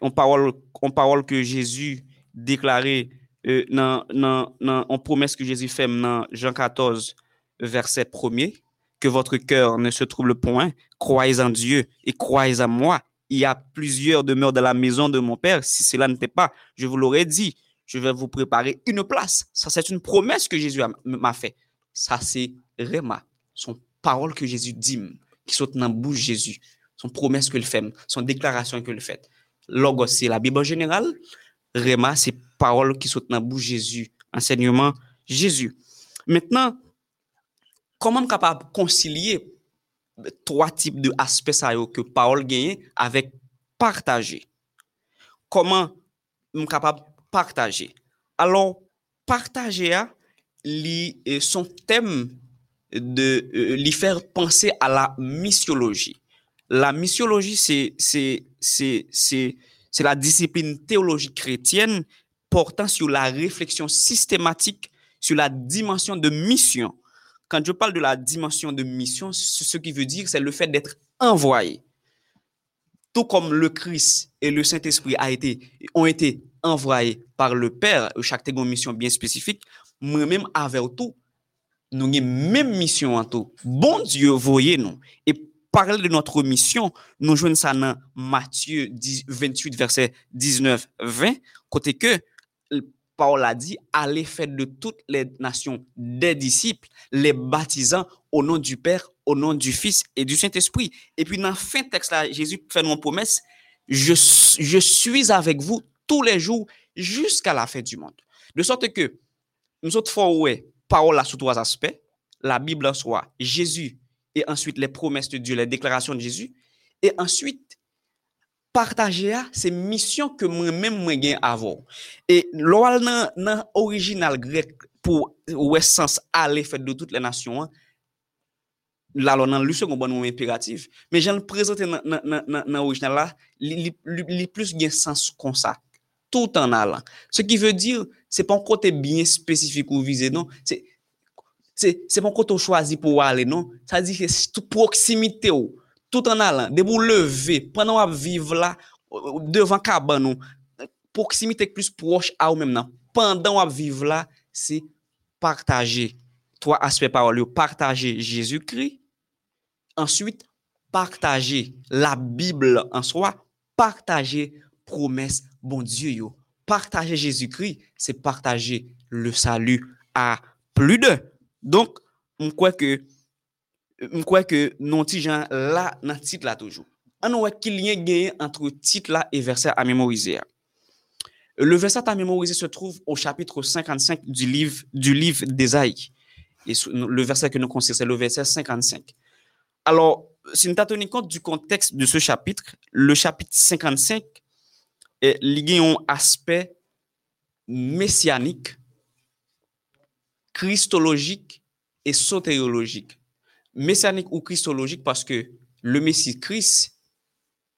on parol, on parol ke Jezu deklare euh, nan, nan, nan, on promes ke Jezu fem nan Jean 14, verset 1er, que votre cœur ne se trouble point, croyez en Dieu et croyez en moi. Il y a plusieurs demeures dans la maison de mon Père. Si cela n'était pas, je vous l'aurais dit, je vais vous préparer une place. Ça, c'est une promesse que Jésus m'a fait. Ça, c'est Réma, son parole que Jésus dit, qui saute dans la bouche Jésus, son promesse qu'il fait, son déclaration qu'il fait. Logos, c'est la Bible en général. Réma, c'est parole qui saute dans la bouche Jésus, enseignement Jésus. Maintenant, comment capable de concilier trois types d'aspects que Paul gagne avec partager? Comment suis capable de partager? Alors, partager, son thème de euh, lui faire penser à la missiologie. La missiologie, c'est la discipline théologique chrétienne portant sur la réflexion systématique sur la dimension de mission quand je parle de la dimension de mission, ce qui veut dire, c'est le fait d'être envoyé. Tout comme le Christ et le Saint-Esprit ont été envoyés par le Père, chaque une mission bien spécifique, moi-même, avec tout, nous avons même mission en tout. Bon Dieu, voyez nous. Et parler de notre mission, nous jouons ça dans Matthieu 28, verset 19, 20, côté que Paul a dit, allez faire de toutes les nations des disciples, les baptisant au nom du Père, au nom du Fils et du Saint-Esprit. Et puis dans le fin texte là, Jésus fait une promesse, je, suis avec vous tous les jours jusqu'à la fin du monde. De sorte que nous autres fois, ouais, parole sous trois aspects, la Bible en soi, Jésus et ensuite les promesses de Dieu, les déclarations de Jésus, et ensuite Partaje a, se misyon ke mwen men mwen gen avon. E lo al nan, nan orijinal grek pou wè sens ale fèt de tout le nasyon an, la lo nan lusyon kon bon mwen imperatif, men jen prezante nan, nan, nan orijinal la, li, li, li plus gen sens kon sa, tout an alan. Se ki ve dir, se pon kote bien spesifik ou vize, non? Se, se, se pon kote ou chwazi pou wale, non? Sa di se tout proksimite ou, tout en allant, de vous lever, pendant que vivre là, devant cabane, proximité plus proche à vous-même, pendant que vivre là, c'est partager trois aspects parole, partager Jésus-Christ, ensuite partager la Bible en soi, partager promesse bon Dieu yo. Partager Jésus-Christ, c'est partager le salut à plus de. Donc, on croit que crois que non ti jan là dans titre là toujours. On voit qu'il y a lien entre titre là et verset à mémoriser. Le verset à mémoriser se trouve au chapitre 55 du livre du livre d'Ésaïe. Le verset que nous considérons c'est le verset 55. Alors, si nous tenons compte du contexte de ce chapitre, le chapitre 55 est lié à un aspect messianique, christologique et sotériologique messianique ou christologique parce que le Messie Christ,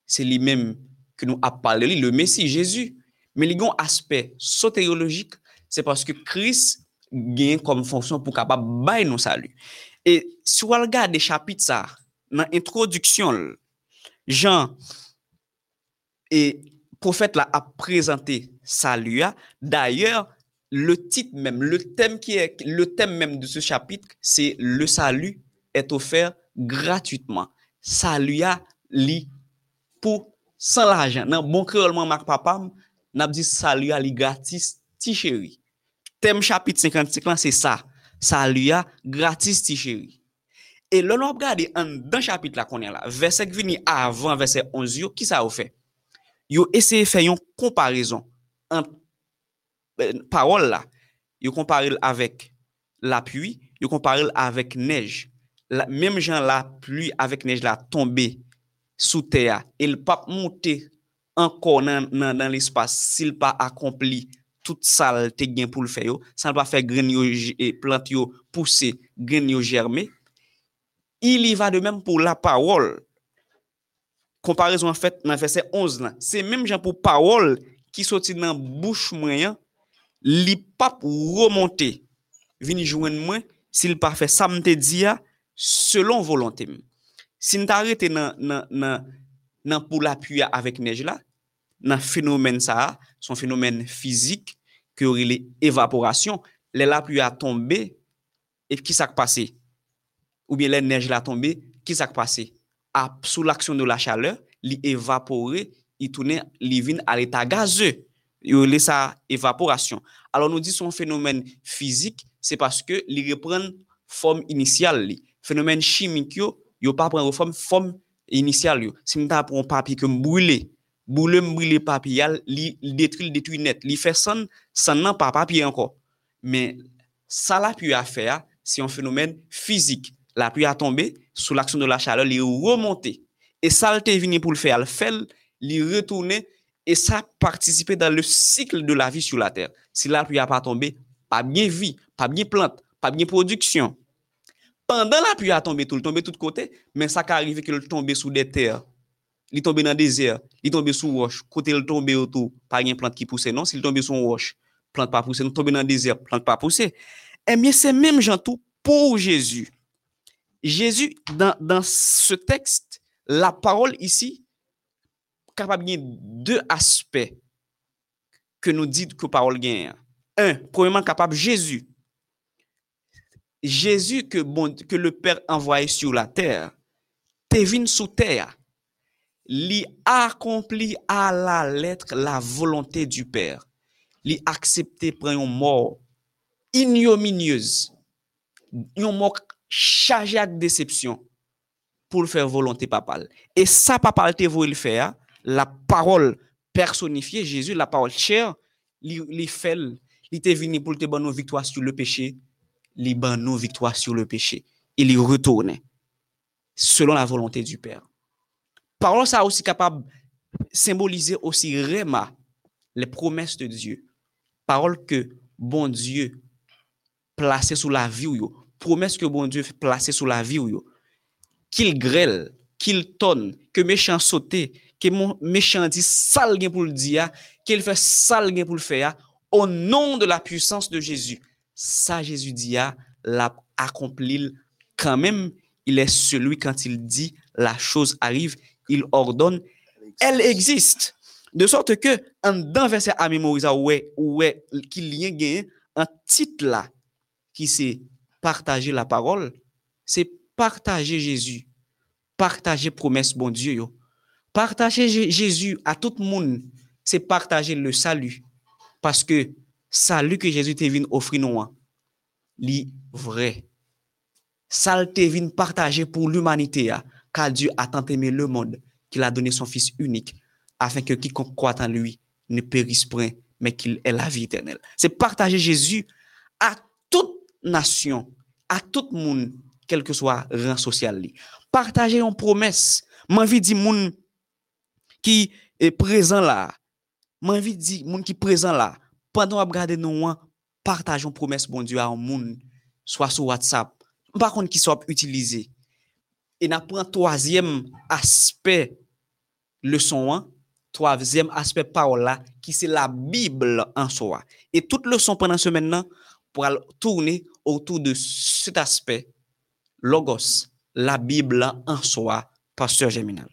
c'est lui-même que nous a parlé, le Messie Jésus. Mais il y a un aspect sotériologique, c'est parce que Christ gagne comme fonction pour capable bailler nos salut. Et si on regarde les chapitres, ça, dans l'introduction, Jean et prophète là a présenté salut. D'ailleurs, le titre même, le thème qui est, le thème même de ce chapitre, c'est le salut est offert gratuitement. Salut à lui pour sans l'argent. Dans bon créolement, Marc Papa, n'a dit salut à lui gratis, ti chéri. Thème chapitre 55 c'est ça. Salut à gratis, ti chéri. Et là, on regarde dans chapitre là qu'on est là, verset qui vient avant verset 11, yo, qui ça a fait? Yo essayé faire une comparaison entre euh, parole là, yo compare avec la pluie, yo compare avec neige. mèm jan la plu avèk nej la tombe sou teya, el pap monte ankon nan, nan, nan l'espas sil pa akompli tout sal te gen pou l'fè yo, sal pa fè gren yo e plant yo pousse, gren yo germe, il y va de mèm pou la parol. Komparison an fèt nan fèse 11 nan, se mèm jan pou parol ki soti nan bouch mwen, li pap remonte, vini jwen mwen, sil pa fè samte diya, selon volonté. Si nous arrêtons nan, nan, nan, nan pour l'appui avec neige là, nan phénomène ça, son phénomène physique, que aurait l'évaporation, la pluie a tombé, et qui s'est passé? Ou bien la neige l'a tombé, qui s'est passé? A, sous l'action de la chaleur, l'évaporer, il tourne, il à l'état gazeux. Il sa évaporation. Alors nous disons phénomène physique, c'est parce que il reprend forme initiale. Li. fenomen chimik yo, yo pa pren ou fom, fom inisyal yo. Si mta pren papi ke mbrile, mbrile mbrile papi yal, li, li detri, li detri net, li fe san, san nan pa papi anko. Men, sa la pi a fe a, se yon fenomen fizik. La pi a tombe, sou l'aksyon de la chaleur, li remonte. E sa lte vini pou l'fe al fel, li retourne, e sa partisipe dan le sikl de la vi sou la ter. Si la pi a pa tombe, pa bie vi, pa bie plant, pa bie produksyon. Pendant la pluie a tombé, tout le tombé tout côté, mais ça a arrivé que le tombe sous des terres. Il tombe dans le désert, il tombe sous roche, côté le tombe autour, pas une plante qui pousse, non, s'il tombe sous roche, plante pas pousser, il tombe dans le désert, plante pas pousser. Eh bien, c'est même gens tout pour Jésus. Jésus, dans, ce texte, la parole ici, capable de deux aspects que nous dit que parole gagne. Un, premièrement, capable Jésus. Jésus que, le Père envoyé sur la terre, te venu sous terre, lui accompli à la lettre la volonté du Père. Lui accepté prendre une mort ignominieuse, une mort chargé de déception pour faire volonté papale. Et ça, papal te voulu faire, la parole personnifiée, Jésus, la parole chère, il fait, il était venu pour te donner victoire sur le péché, il nos victoire sur le péché. Il y retourne selon la volonté du Père. Parole ça aussi capable de symboliser aussi vraiment les promesses de Dieu. Parole que bon Dieu placé sous la vie promesse que bon Dieu placer sous la vie qu'il grêle, qu'il tonne, que méchant saute, que mon méchant dit sale pour le dire, qu'il fait sale pour le faire, au nom de la puissance de Jésus. Ça, Jésus dit, l'a accompli quand même. Il est celui quand il dit la chose arrive, il ordonne, elle existe. De sorte que, en d'un verset à mémoriser, ouais, ouais, qu'il y ait un titre là, qui c'est partager la parole, c'est partager Jésus, partager promesse bon Dieu. Yo. Partager Jésus à tout le monde, c'est partager le salut. Parce que salut que Jésus te venu offrir nous, hein, li vrai. Ça te venu partager pour l'humanité, hein, car Dieu a tant aimé le monde qu'il a donné son Fils unique, afin que quiconque croit en lui ne périsse point, mais qu'il ait la vie éternelle. C'est partager Jésus à toute nation, à tout monde, quel que soit rang social. Partager une promesse. M'envie dit monde qui est présent là. M'envie dit monde qui est présent là. Pendant à regarder nous, partageons promesse bon Dieu à un monde, soit sur WhatsApp. Par contre, qui soit utilisé. Et un troisième aspect leçon 1, troisième aspect parole là, qui c'est la Bible en soi. Et toute leçon pendant ce maintenant, pour tourner autour de cet aspect, Logos, la Bible en soi, Pasteur Géminal.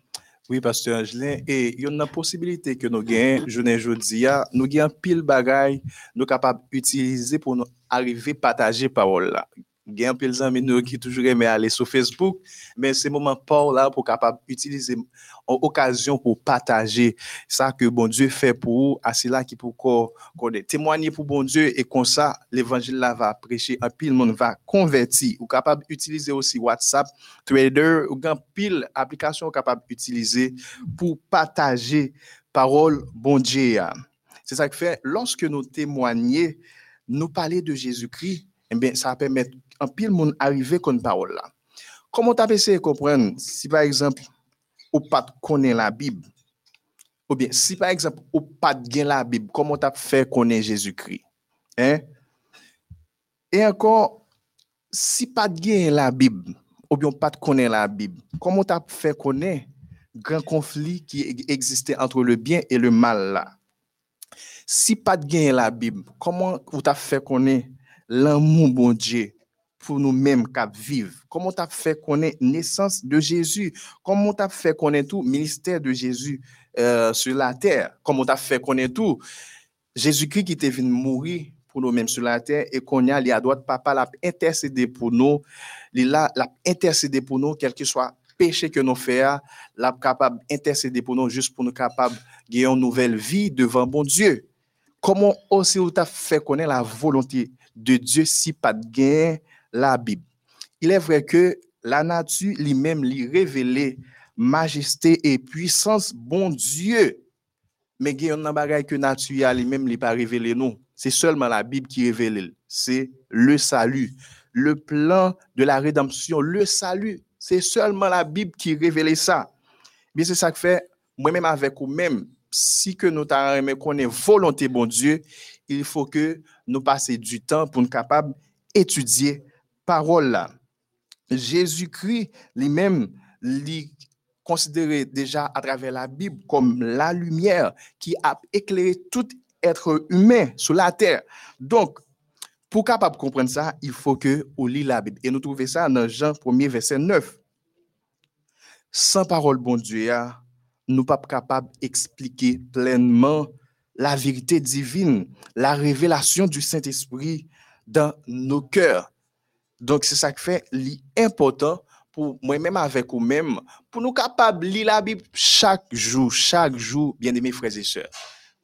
Oui, Pasteur Angelin, et il y a une possibilité que nous gagnons, je ne ya, nous gagnons pile bagay, nous capables d'utiliser pour nous arriver à partager parole là. Gagnons pile zami nous qui toujours aimé aller sur Facebook, mais c'est moment pas là pour capable utiliser en occasion pour partager ça que bon Dieu fait pour vous, à cela qui pour connaître, témoigner pour bon Dieu et comme ça l'évangile là va prêcher, un pile monde va convertir. Ou capable d'utiliser aussi WhatsApp, Twitter, ou grand pile application capable d'utiliser pour partager parole bon Dieu. C'est ça qui fait lorsque nous témoignons, nous parler de Jésus-Christ, eh bien ça permet un pile monde arriver comme parole là. Comment tu as essayé de comprendre si par exemple ou pas connaître la Bible, ou bien si par exemple ou pas de la Bible, comment tu as fait connaître Jésus-Christ? Hein? Et encore, si pas de la Bible, ou bien pas de connaître la Bible, comment tu as fait connaître grand conflit qui existait entre le bien et le mal là? Si pas de la Bible, comment tu as fait connaître l'amour bon Dieu pour nous-mêmes qui vivons. Comment tu as fait connaître naissance de Jésus? Comment tu as fait connaître tout ministère de Jésus euh, sur la terre? Comment tu as fait connaître tout? Jésus-Christ qui était venu mourir pour nous-mêmes sur la terre et qu'on a, il a droit de papa l'a intercédé pour nous, il a intercédé pour nous, quel que soit péché que nous faisons, l'a capable d'intercéder pour nous, juste pour nous capables de gagner une nouvelle vie devant bon Dieu. Comment aussi tu as fait connaître la volonté de Dieu si pas de gain la Bible. Il est vrai que la nature lui-même lui révélait majesté et puissance, bon Dieu. Mais il y a un bagage que la nature lui-même lui pas révélé nous. C'est seulement la Bible qui révèle. C'est le salut, le plan de la rédemption, le salut. C'est seulement la Bible qui révèle ça. Mais c'est ça que fait, moi-même avec vous-même, si que nous avons connaître volonté bon Dieu, il faut que nous passions du temps pour nous capables d'étudier parole. Jésus-Christ lui-même, lui considéré déjà à travers la Bible comme la lumière qui a éclairé tout être humain sur la terre. Donc, pour capable comprendre ça, il faut que on lit la Bible. Et nous trouvons ça dans Jean 1er, verset 9. Sans parole, bon Dieu, nous pas capable d'expliquer pleinement la vérité divine, la révélation du Saint-Esprit dans nos cœurs. Donk se sa k fe li important pou mwen menm avek ou menm pou nou kapab li la bib chak jou, chak jou, bien demi freze se.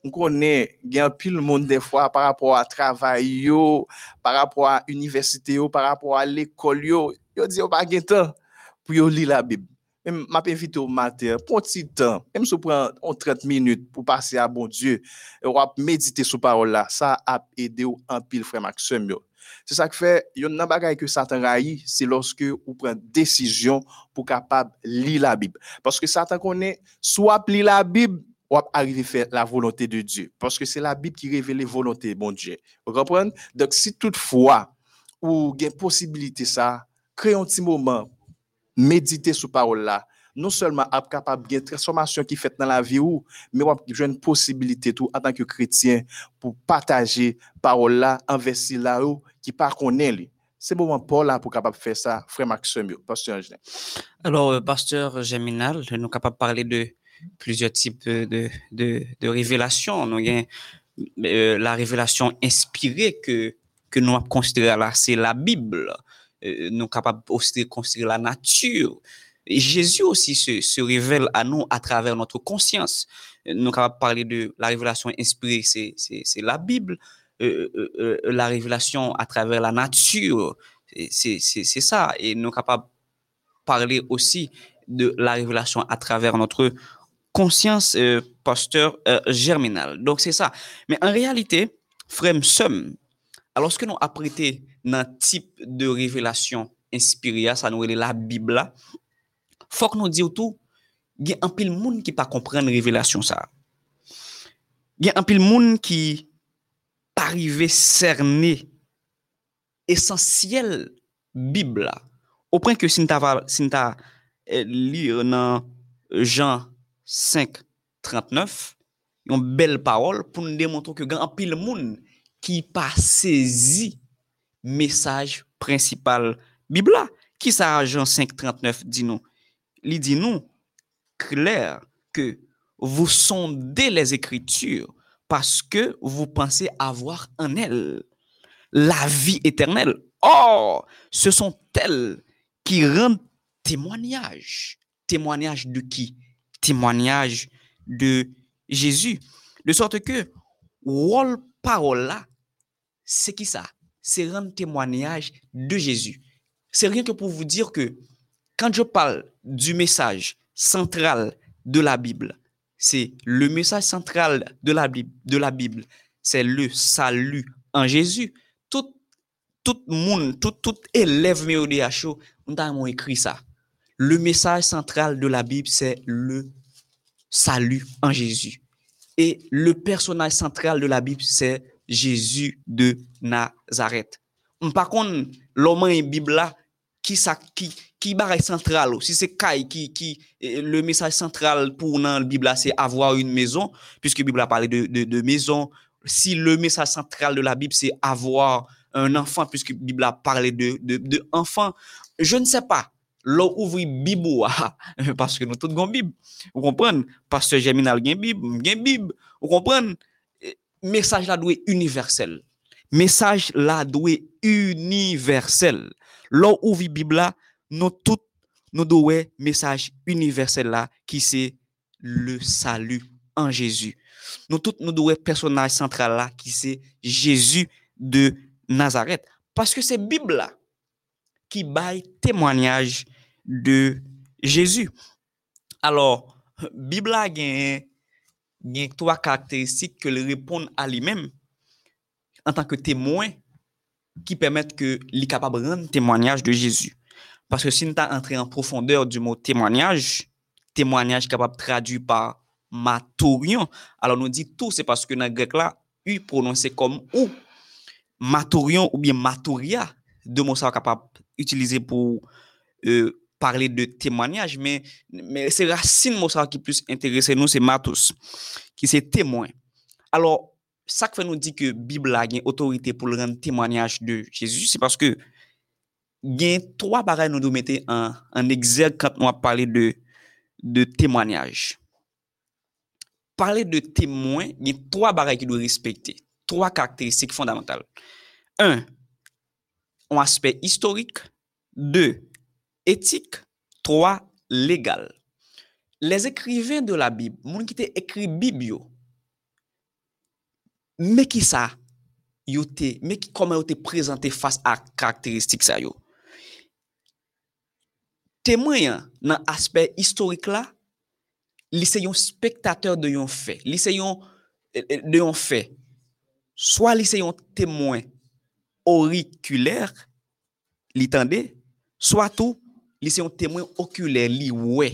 M konen gen pil moun defwa par rapport a travay yo, par rapport a universite yo, par rapport a lekol yo, yo di yo pa gen tan pou yo li la bib. M ap evite ou mater, pon ti tan, m sou pran 30 minute pou pase a bon Diyo, ou ap medite sou parola, sa ap ede ou an pil frem ak sem yo. C'est ça qui fait, il y a un bagage que Satan raille, c'est lorsque vous prenez décision pour capable lire la Bible. Parce que Satan connaît, soit lire la Bible, ou arriver à faire la volonté de Dieu. Parce que c'est la Bible qui révèle la volonté de bon Dieu. Vous comprenez? Donc, si toutefois, ou avez possibilité ça, créez un petit moment, méditez sur parole là, non seulement être capable de transformation qui fait dans la vie ou mais avez une possibilité tout en tant que chrétien pour partager parole là envers là qui pas connaît c'est moment pour là pour capable faire ça frère Maxime pasteur alors euh, pasteur Geminal nous sommes capables de parler de plusieurs types de de, de révélations. Nous euh, la révélation inspirée que que nous considérons là c'est la Bible. Euh, nous sommes capables aussi de considérer la nature. Jésus aussi se, révèle à nous à travers notre conscience. Nous avons parler de la révélation inspirée, c'est la Bible. Euh, euh, euh, la révélation à travers la nature, c'est ça. Et nous sommes capables de parler aussi de la révélation à travers notre conscience, pasteur germinal. Donc, c'est ça. Mais en réalité, frère somme, alors que nous apprêtons un type de révélation inspirée, ça nous est la Bible, faut que nous disions tout, il y a un pile monde qui pas comprendre révélation. Il y a un pile monde qui pa rive serne esensyel bib la. Ou pren ke sin ta, sin ta eh, lir nan Jean 5, 39, yon bel parol pou nou demontrou ke gan apil moun ki pa sezi mesaj prinsipal bib la. Ki sa Jean 5, 39 di nou? Li di nou, kler, ke vous sondez les écritures parce que vous pensez avoir en elles la vie éternelle. Or, ce sont elles qui rendent témoignage. Témoignage de qui? Témoignage de Jésus. De sorte que, wall parole là, c'est qui ça? C'est rendre témoignage de Jésus. C'est rien que pour vous dire que quand je parle du message central de la Bible, c'est le message central de la Bible, c'est le salut en Jésus. Tout tout monde, tout, tout élève MODHO, on a écrit ça. Le message central de la Bible, c'est le salut en Jésus. Et le personnage central de la Bible, c'est Jésus de Nazareth. Par contre, l'homme et Bible là, qui ça, qui, qui est central, si c'est Kai qui, qui, le message central pour la Bible c'est avoir une maison, puisque la Bible a parlé de, de, maison. Si le message central de la Bible, c'est avoir un enfant, puisque la Bible a parlé de, de, je ne sais pas l'on ouvre Bible parce que nous tous avons Bible. Vous comprenez? Pasteur Germinal a Bible, gen Bible. Vous comprenez? Message là doit être universel. Message là doit universel. L'on ouvre Bible nous tous nous devons message universel là qui c'est le salut en Jésus. Nous tous nous devons personnage central là qui c'est Jésus de Nazareth parce que c'est Bible là qui baille témoignage de Jésus. Alors, Bible a trois caractéristiques que le répondent à lui-même en tant que témoin qui permettent que est capable rendre témoignage de Jésus. Parce que si nous entré en profondeur du mot témoignage, témoignage capable de traduire par matorion, alors nous dit tout, c'est parce que dans le grec là, U prononcé comme ou. Matorion ou bien matoria, deux mots ça capable d'utiliser pour euh, parler de témoignage, mais, mais c'est racine mot qui plus intéressé nous, c'est matos, qui c'est témoin. Alors, ça que nous dit que Bible a une autorité pour le rendre témoignage de Jésus, c'est parce que gen 3 bagay nou do mette an, an exerg kap nou ap pale de, de témoignaj. Pale de témoin, gen 3 bagay ki do respekte. 3 karakteristik fondamental. 1. An aspect historik. 2. Etik. 3. Legal. Les ekriven de la Bib, moun ki te ekri Bib yo, me ki sa, yo te, me ki koman yo te prezante fas a karakteristik sa yo. Temoyen nan asper historik la, li se yon spektateur de yon fe. Li se yon de yon fe. Soa li se yon temoyen orikuler, li tende, soa tou li se yon temoyen okuler, li we.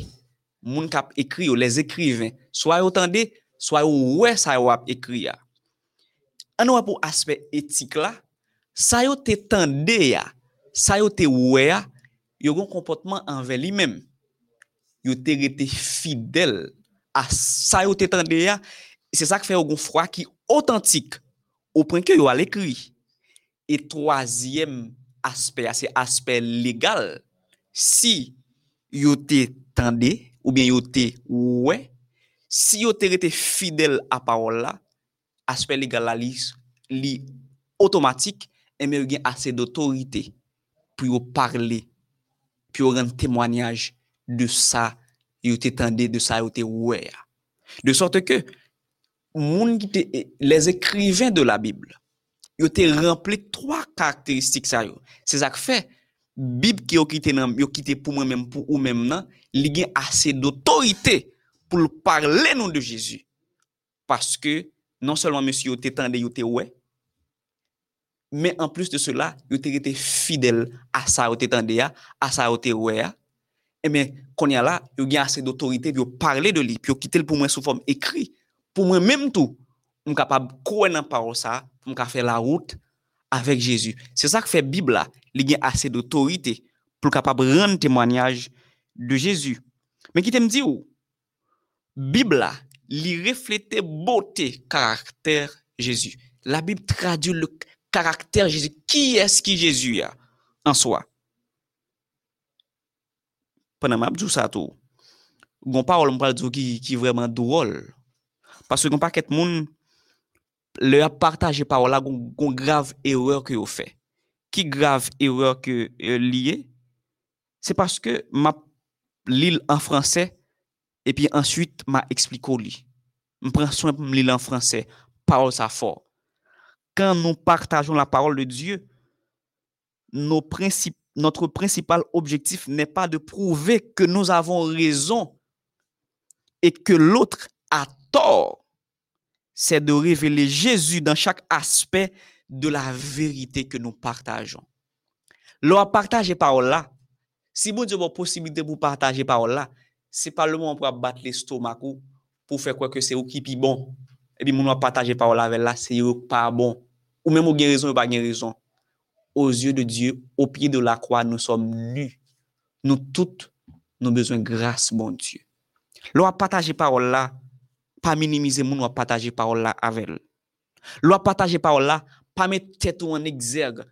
Moun kap ekri yo, les ekriven. Soa yo tende, soa yo we sa yo ap ekri ya. An wap pou asper etik la, sa yo te tende ya, sa yo te we ya, yo gon kompotman anve li mem. Yo te rete fidel a sa yo te tende ya, se sa ke fe yo gon fwa ki otantik, ou pren ke yo al ekri. E troasyem aspe, a se aspe legal, si yo te tende, ou bien yo te wè, si yo te rete fidel a parol la, aspe legal la li, li otomatik, eme eh yo gen ase d'autorite pou yo parle pi yo ren temwanyaj de sa yo te tende, de sa yo te wè. De sorte ke, moun ki te, les ekriven de la Bibli, yo te rempli 3 karakteristik sa yo. Se sak fe, Bib ki yo kite, nan, yo kite pou mwen men pou ou men nan, li gen ase d'autorite pou l'parle nou de Jezu. Paske, non selman monsi yo te tende, yo te wè, mais en plus de cela, yo te été fidèle à ça te tande à ça te ouais. Et mais qu'on y a là, yo gen assez d'autorité pour parler de lui, puis quitter pour moi sous forme écrit. Pour moi même tout, on capable croire dans parole ça, on faire la route avec Jésus. C'est ça que fait Bible là, il a assez d'autorité pour capable rendre témoignage de Jésus. Mais qui t'aime dit où? Bible là, il reflète beauté, caractère Jésus. La Bible traduit le caractère Jésus. Qui est-ce qui Jésus a en soi? Pendant ma ça tout. gon parole m'pral qui qui vraiment drôle. Parce que gon paquet moun le a partagé parole là gon, grave erreur que yo fait. Qui grave erreur que euh, lié C'est parce que m'a l'île en français et puis ensuite m'a expliqué li. M'prend soin pour lire en français, parole ça fort. Quand nous partageons la parole de Dieu, notre principal objectif n'est pas de prouver que nous avons raison et que l'autre a tort. C'est de révéler Jésus dans chaque aspect de la vérité que nous partageons. L'on partage parole là. Si vous avez possibilité pour partager parole là, c'est pas le moment pour battre l'estomac ou pour faire quoi que c'est ou qui bon. epi moun wap pataje parol avèl la, se yo pa bon. Ou mèm ou gen rezon, ou pa gen rezon. Oz yo de Diyo, ou piye de la kwa, nou som nu. Nou tout nou bezwen grase, bon Diyo. Lou wap pataje parol la, pa minimize moun wap pataje parol la avèl. Lou wap pataje parol la, pa met tèt ou an exerg.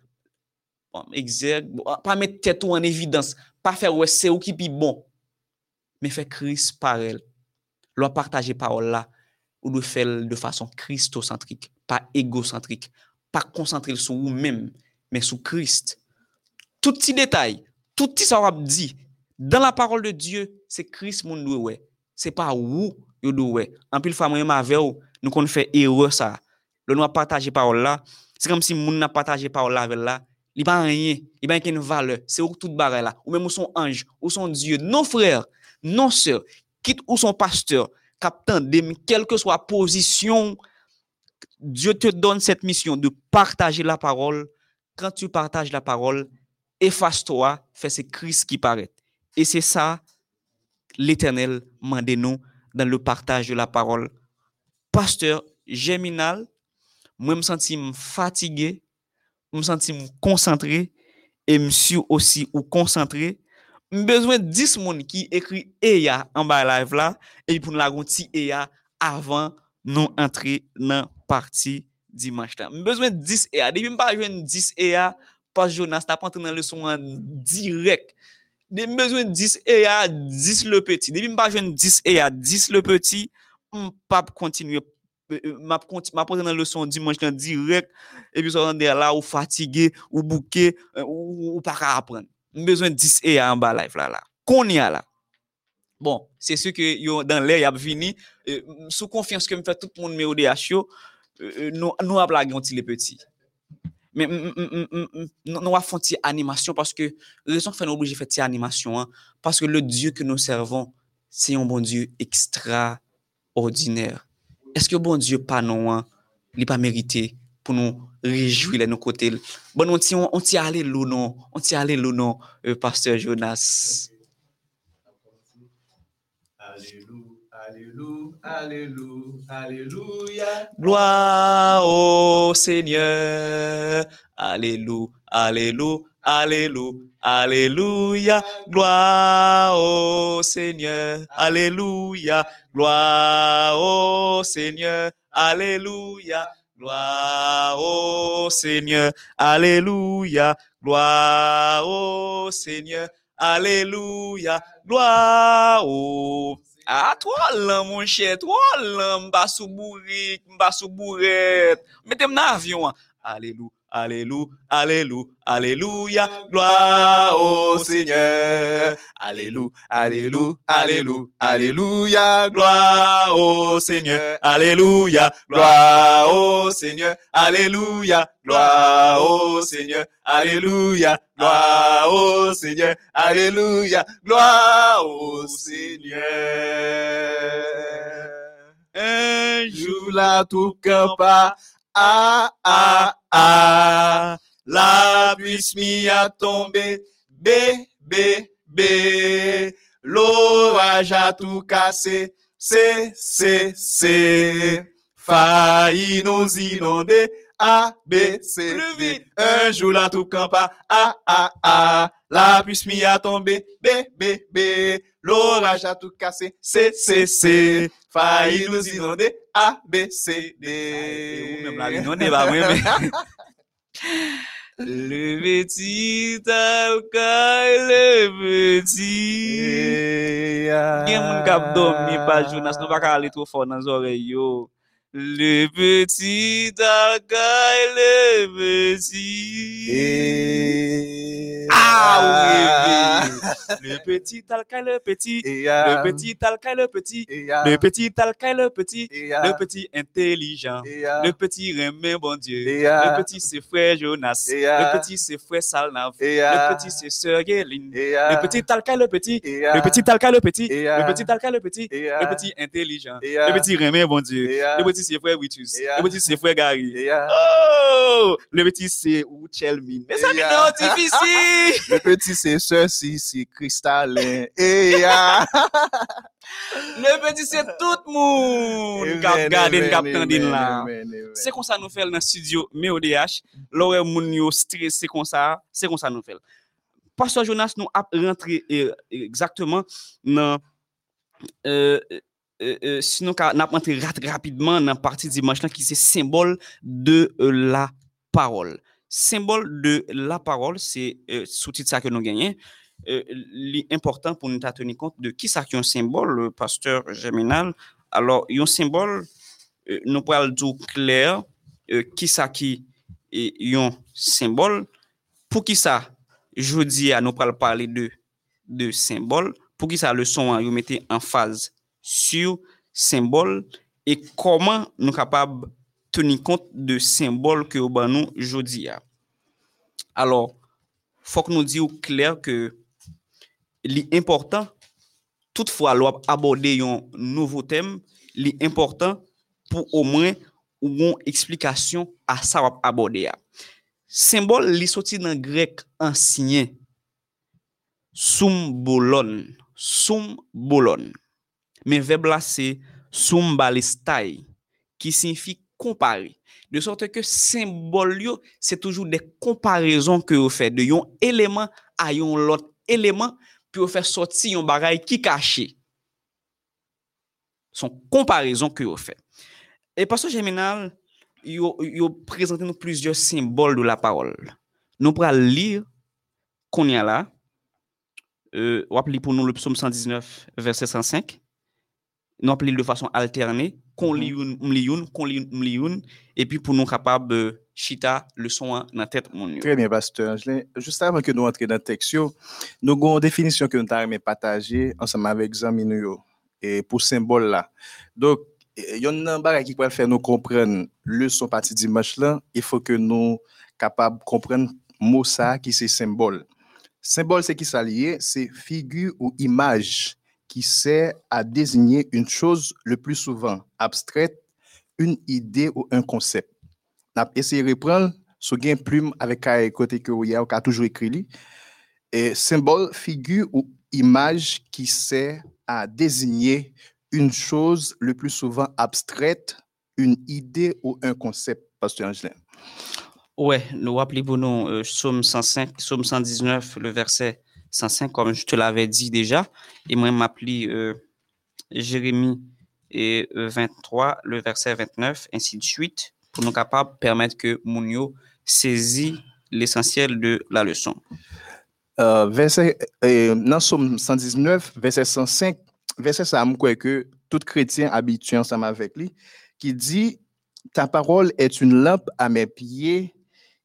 Exerg, pa met tèt ou an evidans. Pa fè wè se ou ki pi bon. Me fè kris parel. Lou wap pataje parol la, ou le faire de façon christocentrique, pas égocentrique, pas concentré sur vous-même, mais sous Christ. Tout petit détail, tout petit ça dit dans la parole de Dieu, c'est Christ mon ouais. C'est pas où yo ouais. En pile fois moi avec nous qu'on fait erreur ça. Le nous partager parole là, c'est comme si moun n'a partagé parole là avec là, il pas rien, il pas une valeur, c'est où toute barre là, ou même ou son ange, ou son Dieu, non frère, non sœur, quitte ou son pasteur, captain, quelle que soit position, Dieu te donne cette mission de partager la parole quand tu partages la parole, efface-toi, fais ce Christ qui paraît. Et c'est ça, l'Éternel m'a nous dans le partage de la parole. Pasteur Géminal, moi, je me sens fatigué, je me sens concentré, et je suis aussi ou concentré. Besoin de 10 personnes qui écrit EA en bas live là, et pour nous la EA avant nous entrer dans la partie dimanche là. besoin de 10 EA. Depuis pas jouer 10 EA, pas Jonas t'a pas dans leçon en direct. J'ai besoin de 10 EA, 10 le petit. Depuis pas jouer 10 EA, 10 le petit, on pas continuer m'a posé dans leçon dimanche en direct et puis ça là ou fatigué ou bouqué euh, ou, ou pas apprendre. Besoin de 10 EA en bas live là là. Qu'on y a là. Bon, c'est ce que dans l'air y a venu sous confiance que me fait tout le monde me ODH euh, nous nous avons les petits. Mais nous avons fait animation parce que raison fait nous obligé faire animation parce que le Dieu que nous servons c'est un bon Dieu extraordinaire. Est-ce que bon Dieu pas non il pas mérité pour nous réjouir de nos côtés. Bon on t'y on aller non, on t'y aller non euh, pasteur Jonas? Alléluia, Alléluia, Alléluia. Gloire au Seigneur. Alléluia, Alléluia, Alléluia, Alléluia. Gloire au Seigneur. Alléluia. Gloire au Seigneur. Alléluia. Gloire au Seigneur. Alléluia. Gloire au Seigneur. Alléluia. Gloire au Ah, trois lan, mon cher, trois lan, mba sou bourik, mba sou bouret. Mettez-moi dans l'avion. Alléluia, alléluia, alléluia, alléluia, gloire au Seigneur. Alléluia, alléluia, alléluia, alléluia, gloire au Seigneur. Alléluia, gloire au Seigneur. Alléluia, gloire au Seigneur. Alléluia, gloire au Seigneur. Alléluia, gloire au Seigneur. Un jour là tout campa, ah ah ah, la pluie a tombé, bé bé bé, l'orage a tout cassé, c'est c'est c'est, failli nous inonder. A, B, C, D. Un jour là tout campa. A, A, A. La pluie a tombé. B, B, B. l'orage a tout cassé, C, C, C, failli nous inonder, A, B, C, D. Ou même la inonder, bah, ouais, mais... Le petit alkay, le petit... Eh, ah. Gen moun kap dom mi pa jounas, nou baka ale tro fò nan zore yo. Le petit alkay, le petit. Et... Ah, oui, Le petit alkay, le petit. Et, Le ah, petit alkay, le petit. et, ah, Le petit alkay, le petit. et, ah, Le petit intelligent. et, ah, Le petit remet bon Dieu. et, ah, Le petit c'est frère Jonas. Et, ah, Le petit c'est frère Salnav. et, ah, Le petit c'est sœur ah, Le petit talca le petit. et, ah, Le petit talca le petit. Et, Le ah, petit le petit. et, ah, Le petit intelligent. et, ah, Le petit remet bon Dieu. et, ah, Le petit c'est frère Witus. Le petit c'est frère Gary. Oh! Le petit c'est Uchelmin. Mais ça Et, c'est non difficile. Le petit c'est ceci, c'est cristallin. Le petit c'est tout le monde. Kap amen, gade, amen, kap amen. C'est comme ça nous fait dans le studio MODH. Là, moun yo stressé comme ça, c'est comme ça nous fait. Pasteur Jonas nous a rentré euh, exactement dans euh, euh, euh, sinon n'a rentré rat- rapidement dans la partie dimanche là qui c'est symbole de euh, la parole. Symbole de la parole, c'est euh, sous-titre ça que nous gagnons. L'important pour nous tenir compte de qui ça qui est un symbole, le pasteur Germinal. Alors, un symbole, nous pourrons le dire clair, qui ça qui est un symbole. Pour qui ça, je dis à nous parler de, de symbole. Pour qui ça, le son, hein, vous mettez en phase sur symbole et comment nous capables tenir compte de symbole que nous avons aujourd'hui. Alors, faut que nous disions clair que l'important, toutefois, l'on aborder un nouveau thème, l'important pour au moins une explication à ça aborder. a. Symbole, li sorti dans grec ancien, symbolon, symbolon. men verb la se soumbalistai, ki sinfi kompare. De sorte ke sembol yo, se toujou de komparezon ke yo fe, de yon eleman a yon lot eleman, pi yo fe soti yon bagay ki kache. Son komparezon ke yo fe. E paso jeminal, yo, yo prezante nou plizye sembol do la parol. Nou pral lir konya la, euh, wap li pou nou le psoum 119, verset 105, Nous appelons de façon alternée. Qu'on lit une, une, qu'on lit une. Et puis pour nous capables de chita le son dans la tête. Mon. Très bien, pasteur. Angelin. Juste avant que nous entrions dans le texte, nous avons une définition que nous avons partager ensemble avec Zami nous yo, et pour symbole là. Donc, il y a un bagage qui peut faire nous comprendre le son parti dimanche là. Il faut que nous capables de comprendre mot ça qui c'est symbole. Symbole, c'est qui ça lié? C'est figure ou image qui sert à désigner une chose le plus souvent abstraite, une idée ou un concept. On essayé de reprendre sous gain plume avec un côté que vous a, toujours écrit. Et symbole, figure ou image qui sert à désigner une chose le plus souvent abstraite, une idée ou un concept, Pasteur Angelin. Ouais, nous rappelez pour nous Psaume 105, Psaume 119, le verset 105, comme je te l'avais dit déjà. Et moi, m'appelé euh, Jérémie et, euh, 23, le verset 29, ainsi de suite, pour nous capables permettre que Mounio saisit l'essentiel de la leçon. Euh, verset, euh, dans Somme 119, verset 105, verset ça, que tout chrétien habitué ensemble avec lui, qui dit Ta parole est une lampe à mes pieds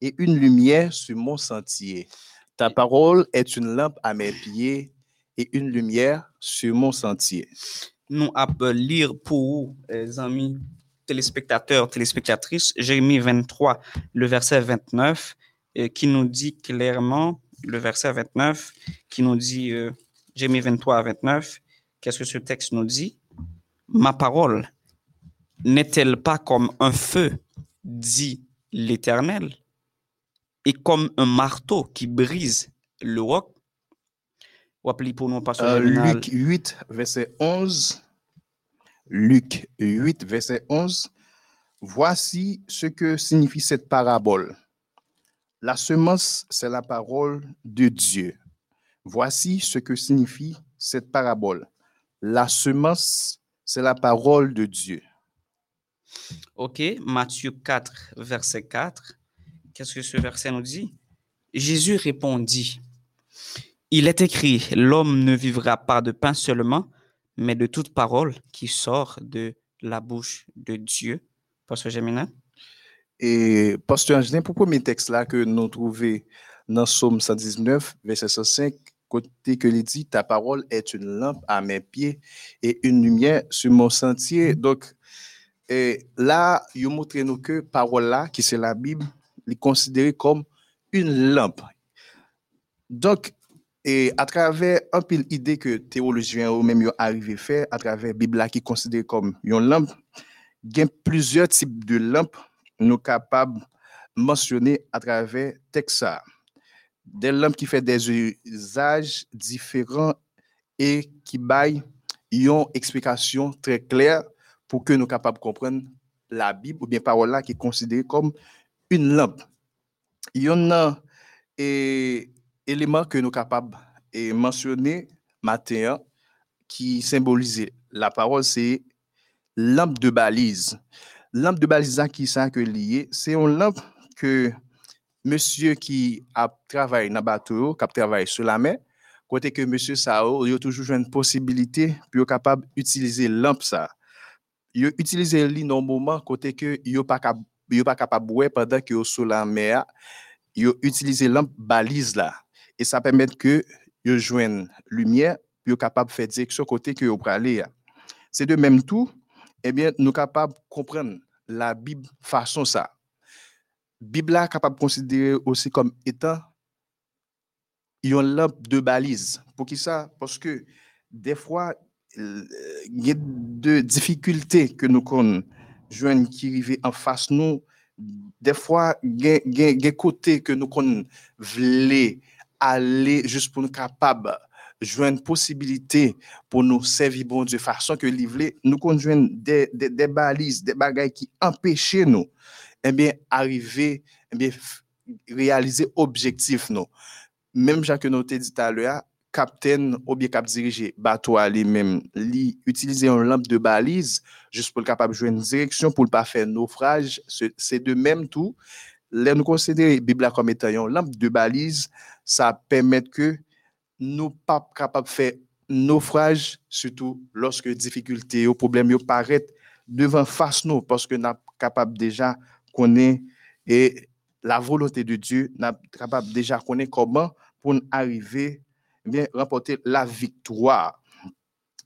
et une lumière sur mon sentier. Ta parole est une lampe à mes pieds et une lumière sur mon sentier. Nous allons lire pour vous, les amis téléspectateurs, téléspectatrices, Jérémie 23, le verset 29, euh, qui nous dit clairement, le verset 29, qui nous dit, euh, Jérémie 23 à 29, qu'est-ce que ce texte nous dit? Ma parole n'est-elle pas comme un feu, dit l'Éternel, et comme un marteau qui brise le roc? Rappelez pour nous, Euh. Luc 8, verset 11. Luc 8, verset 11. Voici ce que signifie cette parabole. La semence, c'est la parole de Dieu. Voici ce que signifie cette parabole. La semence, c'est la parole de Dieu. OK, Matthieu 4, verset 4. Qu'est-ce que ce verset nous dit? Jésus répondit, Il est écrit, l'homme ne vivra pas de pain seulement, mais de toute parole qui sort de la bouche de Dieu. Pasteur Gemina? Et Pasteur Angelin, pour le premier texte là que nous trouvons dans Somme 119, verset 105, côté que il dit, ta parole est une lampe à mes pieds et une lumière sur mon sentier. Donc, et là, il montre nous que parole là, qui c'est la Bible, est considérée comme une lampe. Donc, et à travers un pile idée que théologiens ou même arrivé à faire, à travers la Bible qui est considérée comme une lampe, il y a plusieurs types de lampes nous capables de mentionner à travers texte Des lampes qui font des usages différents et qui baillent une explication très claire pour que nous capables de comprendre la Bible ou bien parole là qui est considérée comme une lampe. Il y en a des éléments que nous capables de mentionner matin qui symbolisent la parole, c'est lampe de balise. Lampe de balise qui ça que lié, c'est une lampe que monsieur qui a travaillé dans le bateau, qui a travaillé sur la mer, côté que monsieur Sao, il a toujours une possibilité pour capable d'utiliser lampe ça yo utilize li nan moment côté que yo pas yo pas capable boire pendant que sous la mer yo utiliser lampe balise là. Et ça permet que yo joignent lumière yo capable faire direction côté que yo aller. C'est de même tout eh bien nous capable comprendre la Bible façon ça. Bible là capable considérer aussi comme étant une lampe de balise. Pour qui ça? Parce que des fois il y a de difficultés que nous connaissons, jeunes qui arrivent en face nous, des fois, il y a des côtés que nous voulons aller juste pour nous capables jouer une possibilité pour nous servir bon de façon que livrer nous conjoignons des, des, des, balises, des bagages qui empêchent nous, eh bien, arriver, eh bien, réaliser objectif nous. Même Jacques nous dit tout à l'heure, capitaine ou bien cap diriger bateau lui-même, lui utiliser une lampe de balise juste pour le capable jouer une direction pour ne pas faire naufrage. C'est de même tout. Là, nous considérons Bible comme étant une lampe de balise, ça permet que nous pas capable de faire naufrage, surtout lorsque difficultés ou problèmes paraissent devant face nous, parce que nous sommes capables déjà connaître et la volonté de Dieu, nous sommes capables déjà connaître comment pour arriver bien, remporter la victoire.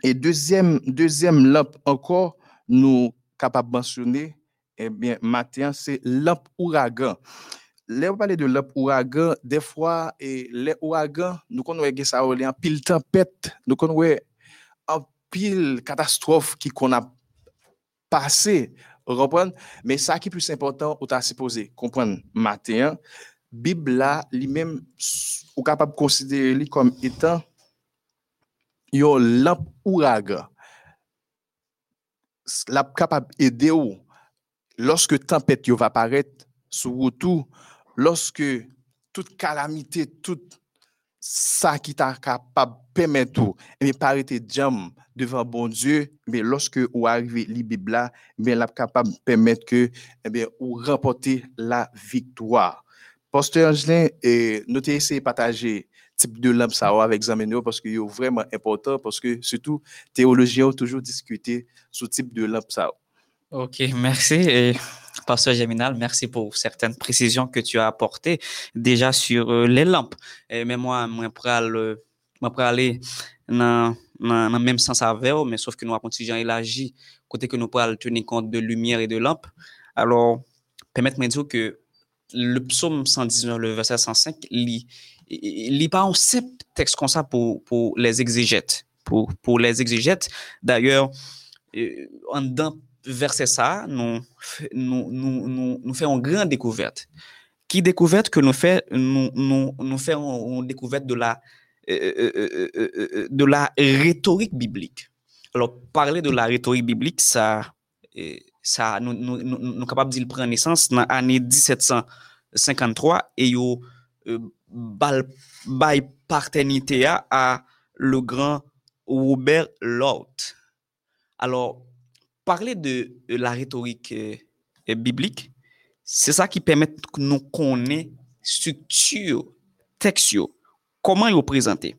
Et deuxième, deuxième lampe encore, nous capables de mentionner, eh bien, matin, c'est lampe ouragan. On parle de lampe ouragan, des fois, et les ouragans, nous connaissons ça en pile tempête, nous connaissons en pile catastrophe qui qu'on a passé, reprendre, mais ça qui est plus important, on t'a supposé comprendre matin, Bible là, lui-même, ou capable de considérer comme étant une lampe ouragan. La capable d'aider lorsque tempête va apparaître sur tout, lorsque toute calamité, tout ça qui t'a capable de permettre tout, et bien, paraître jam devant bon Dieu, mais lorsque vous arrivez la Bible là, bien, la de permettre que, eh bien, ou remporter la victoire. Pasteur Angelin, nous avons essayé de partager type de lampe ça avec Zamenio parce que c'est vraiment important parce que surtout théologiens ont toujours discuté ce type de lampe ça. Ok, merci. Et, Pasteur Geminal, merci pour certaines précisions que tu as apportées déjà sur euh, les lampes. Et, mais moi, moi, pour aller, dans, le même sens avec mais sauf que nous avons à élargir côté que nous pouvons tenir compte de lumière et de lampe. Alors, permettez-moi de dire que le psaume 119, le verset 105, lit, lit pas un seul texte comme ça pour, les exégètes. Pour, les exégètes, d'ailleurs, euh, en dans verset ça, nous, nous, faisons une grande découverte. Qui découverte que nous nous, nous faisons une découverte de la, euh, euh, de la rhétorique biblique. Alors, parler de la rhétorique biblique, ça, sa nou, nou, nou, nou kapab di l pren nesans nan ane 1753 e yo euh, bal, bay partenite a a le gran Robert Lord. Alors, parler de la rhétorique euh, biblique, c'est ça qui permet que nous connaît structure, texture, comment ils présenter.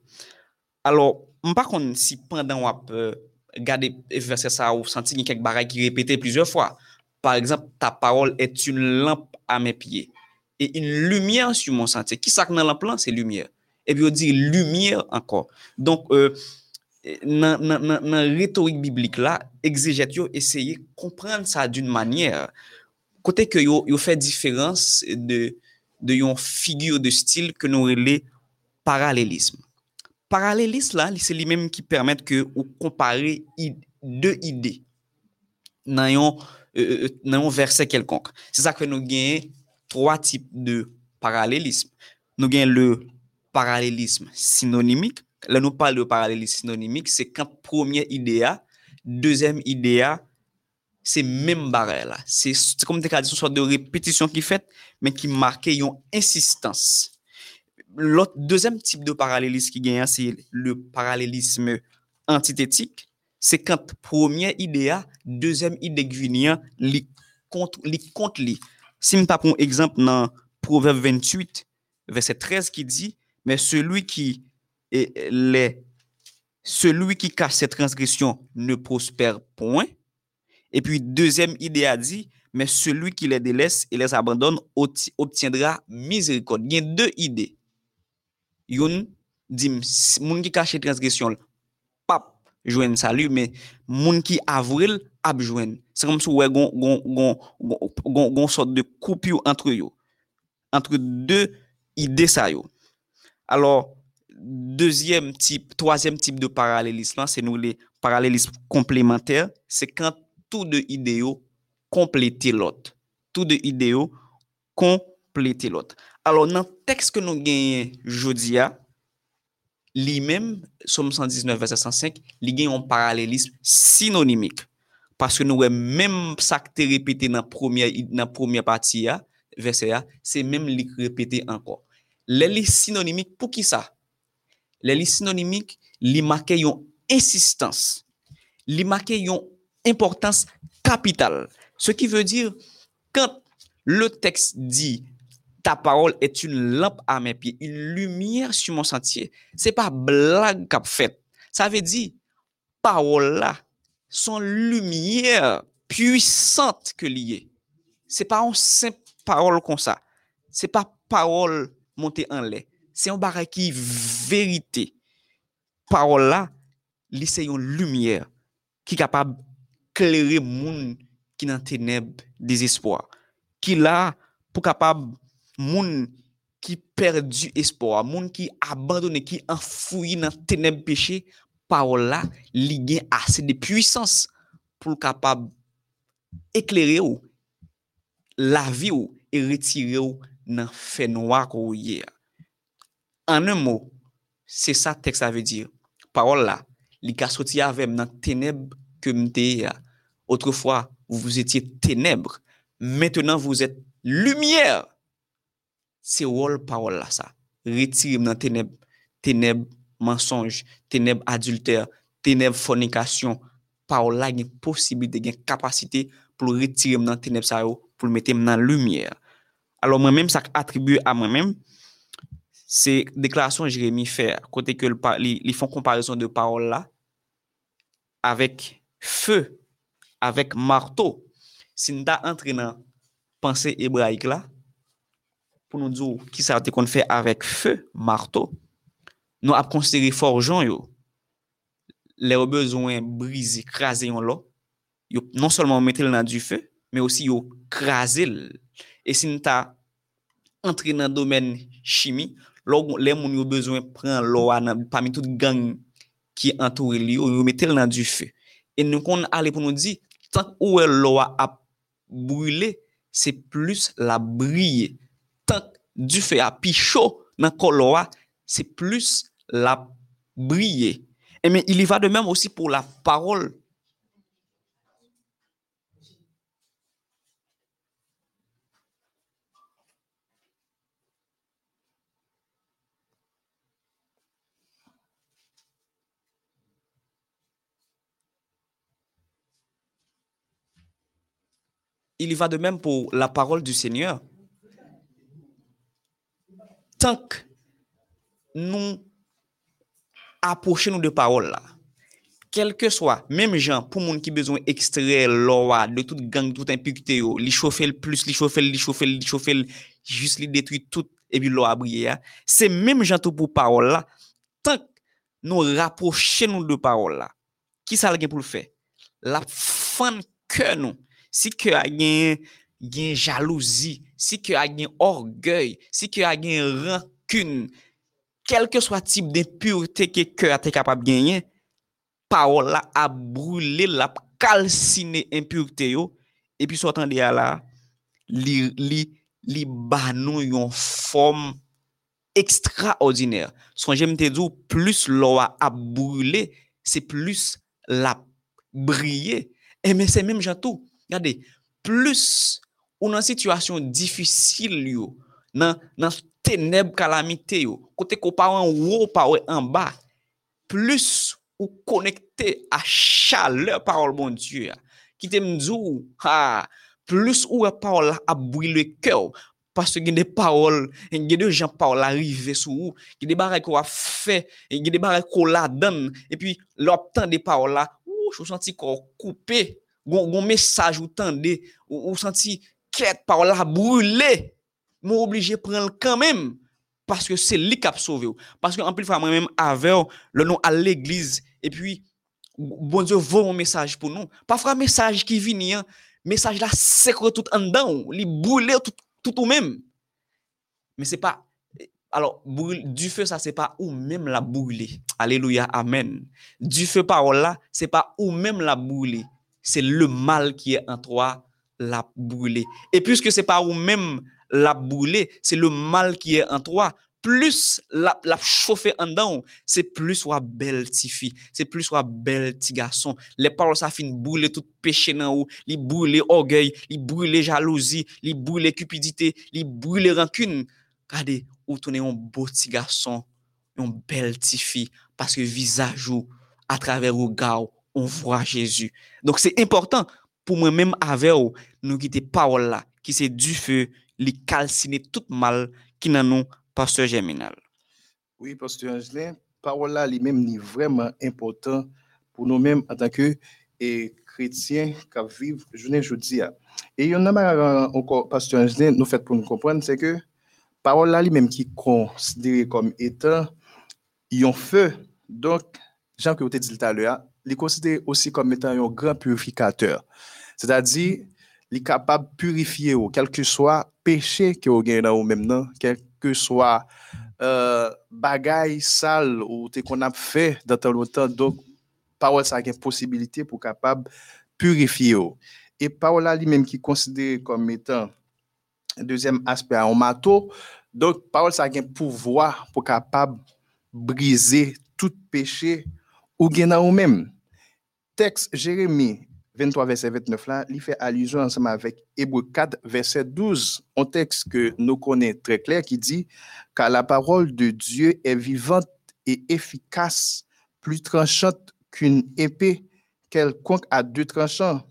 Alors, je ne sais pas si pendant euh, gade verset sa ou santi gen kek baray ki repete plusieurs fwa. Par exemple, ta parol et une lampe a mes pieds et une lumière sur mon sentier. Ki sak nan lampe lan, se lumière. Euh, e bi yo di lumière ankor. Donk, euh, nan, nan, nan, nan retorik biblik la, egzejet yo eseye komprende sa d'un manyer. Kote ke yo, yo fè diferans de, de yon figure de stil ke nou rele paralelisme. Paralelis la, se li menm ki permèt ke ou kompare de ide nan yon, euh, nan yon verse kelkonk. Se sa kwen nou genye 3 tip de paralelisme. Nou genye le paralelisme sinonimik. La nou pale de paralelisme sinonimik, se kan premier idea, dezem idea, se menm bare la. Se kom te ka di sou so de repetisyon ki fet, men ki marke yon insistans. L'autre deuxième type de parallélisme qui gagne, c'est le parallélisme antitétique. C'est quand première idée, deuxième idée qui li compte li. Si nous prenons exemple dans Proverbe 28, verset 13 qui dit, mais celui qui est les celui qui cache ses transgressions ne prospère point. Et puis, deuxième idée a dit, mais celui qui les délaisse et les abandonne obtiendra miséricorde. Il y a deux idées. Yon, dim, moun ki kache transgresyon, pap, jwen salu, men moun ki avril, ap jwen. Se kom sou wè gon, gon, gon, gon, gon sort de koup yo antre yo. Antre de ide sa yo. Alors, deuxième type, troisième type de parallélisme, c'est nous les parallélismes complémentaires, c'est quand tous deux idéaux complètent l'autre. Tous deux idéaux complètent l'autre. Alors nan teks ke nou genyen Jodia, li men, Somme 119 verset 105, li genyen yon paralelisme sinonimik. Paske nou we menm sakte repete nan premier pati ya, verset ya, se menm li repete anko. Le li sinonimik pou ki sa? Le li sinonimik li make yon insistans. Li make yon importans kapital. Se ki ve dire, kan le teks di Ta parole est une lampe à mes pieds, une lumière sur mon sentier. C'est pas blague qu'a fait. Ça veut dire, parole là, son lumière puissante que liée. C'est pas une simple parole comme ça. C'est pas parole montée en lait. C'est un barrage qui vérité. Parole là, c'est une lumière qui est capable d'éclairer monde qui est dans ténèbres désespoir. Qui là, pour capable moun ki perdu espor, moun ki abandone, ki enfouyi nan teneb peche, parol la li gen ase de puissance pou kapab ekleri ou, lavi ou, e retire ou nan fe noa kou ye. An un mou, se sa tek sa ve dir, parol la, li ka soti avem nan teneb ke mte ya. Otrefwa, vous étiez ténèbres, maintenant vous êtes lumière se wol parol la sa. Retirim nan teneb, teneb mensonj, teneb adulter, teneb fornikasyon, parol la gen posibite, gen kapasite pou retirim nan teneb sa yo, pou metem nan lumiye. Alors mwen menm sa atribuye a mwen menm, se deklarasyon Jeremie fè, kote ke li, li fon komparison de parol la, avèk fè, avèk marto, sin da antre nan panse ebraik la, pou nou djou ki sa te kon fè avèk fè, marto, nou ap konsidere forjon yo, le yo bezwen brizi, krasi yon lo, yo non solman metel nan du fè, me osi yo krasi l. E sin ta entre nan domen chimi, log, le moun yo bezwen pren lo anan, pami tout gang ki entoure li yo, yo metel nan du fè. E nou kon ale pou nou di, tank ouwe lo a ap brûle, se plus la brille. Du feu a pi chaud dans l'eau c'est plus la briller. Et mais il y va de même aussi pour la parole. Il y va de même pour la parole du Seigneur. tank nou aposhe nou de parol la, kelke swa, mem jan pou moun ki bezon ekstre lorwa, de tout gang, tout impikte yo, li chofel plus, li chofel, li chofel, li chofel, jis li detwi tout, epi lorwa briye ya, se mem jan tou pou parol la, tank nou raposhe nou de parol la, ki sa la gen pou l fe? La fan ke nou, si ke a gen, gen jalouzi, si ke a gen orgey, si ke a gen rankun, kelke swa tip de pureté ke ke a te kapab genyen, parol la a broule, la kalsine impureté yo, epi sou tan de a la, li, li, li banon yon form ekstraordinèr. Son jem te djou, plus lwa a broule, se plus la brille, e men se men jantou, gade, plus ou nan situasyon difisil yo, nan, nan teneb kalamite yo, kote ko pa wan wou pa wè an ba, plus ou konekte a chale parol bon Diyo, ki te mdou, ha, plus ou wè parol ap bwile kèw, Paske gen de parol, gen de jan parol arrive sou ou, gen de barek ou a fe, gen de barek ou la dan, epi lop tan de parol la, ou chou senti kon koupe, gon, gon mesaj ou tan de, ou, ou senti quête parole là brûler, m'ont obligé de prendre quand même, parce que c'est lui qui a sauvé. Parce que en plus moi-même avec le nom à l'église, et puis bon Dieu vaut un message pour nous. Parfois, un message qui vient, hein, message là, que tout en dedans, il brûle tout, tout ou même. Mais c'est pas. Alors, du feu, ça, c'est pas ou même la brûler. Alléluia, Amen. Du feu, parole là, c'est pas ou même la brûler. C'est le mal qui est en toi, la brûler. Et puisque c'est pas ou même la brûler, c'est le mal qui est en toi. Plus la, la chauffer en dedans, c'est plus soit belle ti fille, c'est plus soit belle ti garçon. Les paroles ça fin brûler tout péché dans ou, li brûler orgueil, li brûler jalousie, li brûler cupidité, li brûler rancune. Regardez, ou tourner un beau petit garçon, une belle ti fille parce que visage ou à travers regard on voit Jésus. Donc c'est important pour moi même avec ou, nous quitter parole là qui c'est du feu, li calciner tout mal qui nan nous pasteur Germinal. Oui, Pasteur Angelin, parole là, lui-même, est vraiment important pour nous-mêmes en tant que et, chrétiens qui vivent journée aujourd'hui. Et il y en a encore, Pasteur Angelin, nous fait pour nous comprendre, c'est que parole là, lui-même, qui est comme étant un feu. Donc, Jean que vous dit tout à il est considéré aussi comme étant un grand purificateur. C'est-à-dire, il est capable de purifier, quel que soit péché que vous avez dans vous même, quel que soit euh, bagay sale ou qu'on a fait dans ton longtemps. Donc, parole ça a une possibilité pour capable purifier. ou. Et parole là lui-même qui est comme étant deuxième aspect en mato. Donc, parole ça a un pouvoir pour capable briser tout péché ou ou même. Texte Jérémie 23, verset 29 là, il fait allusion ensemble avec Hébreu 4, verset 12, un texte que nous connaissons très clair qui dit car la parole de Dieu est vivante et efficace, plus tranchante qu'une épée quelconque à deux tranchants,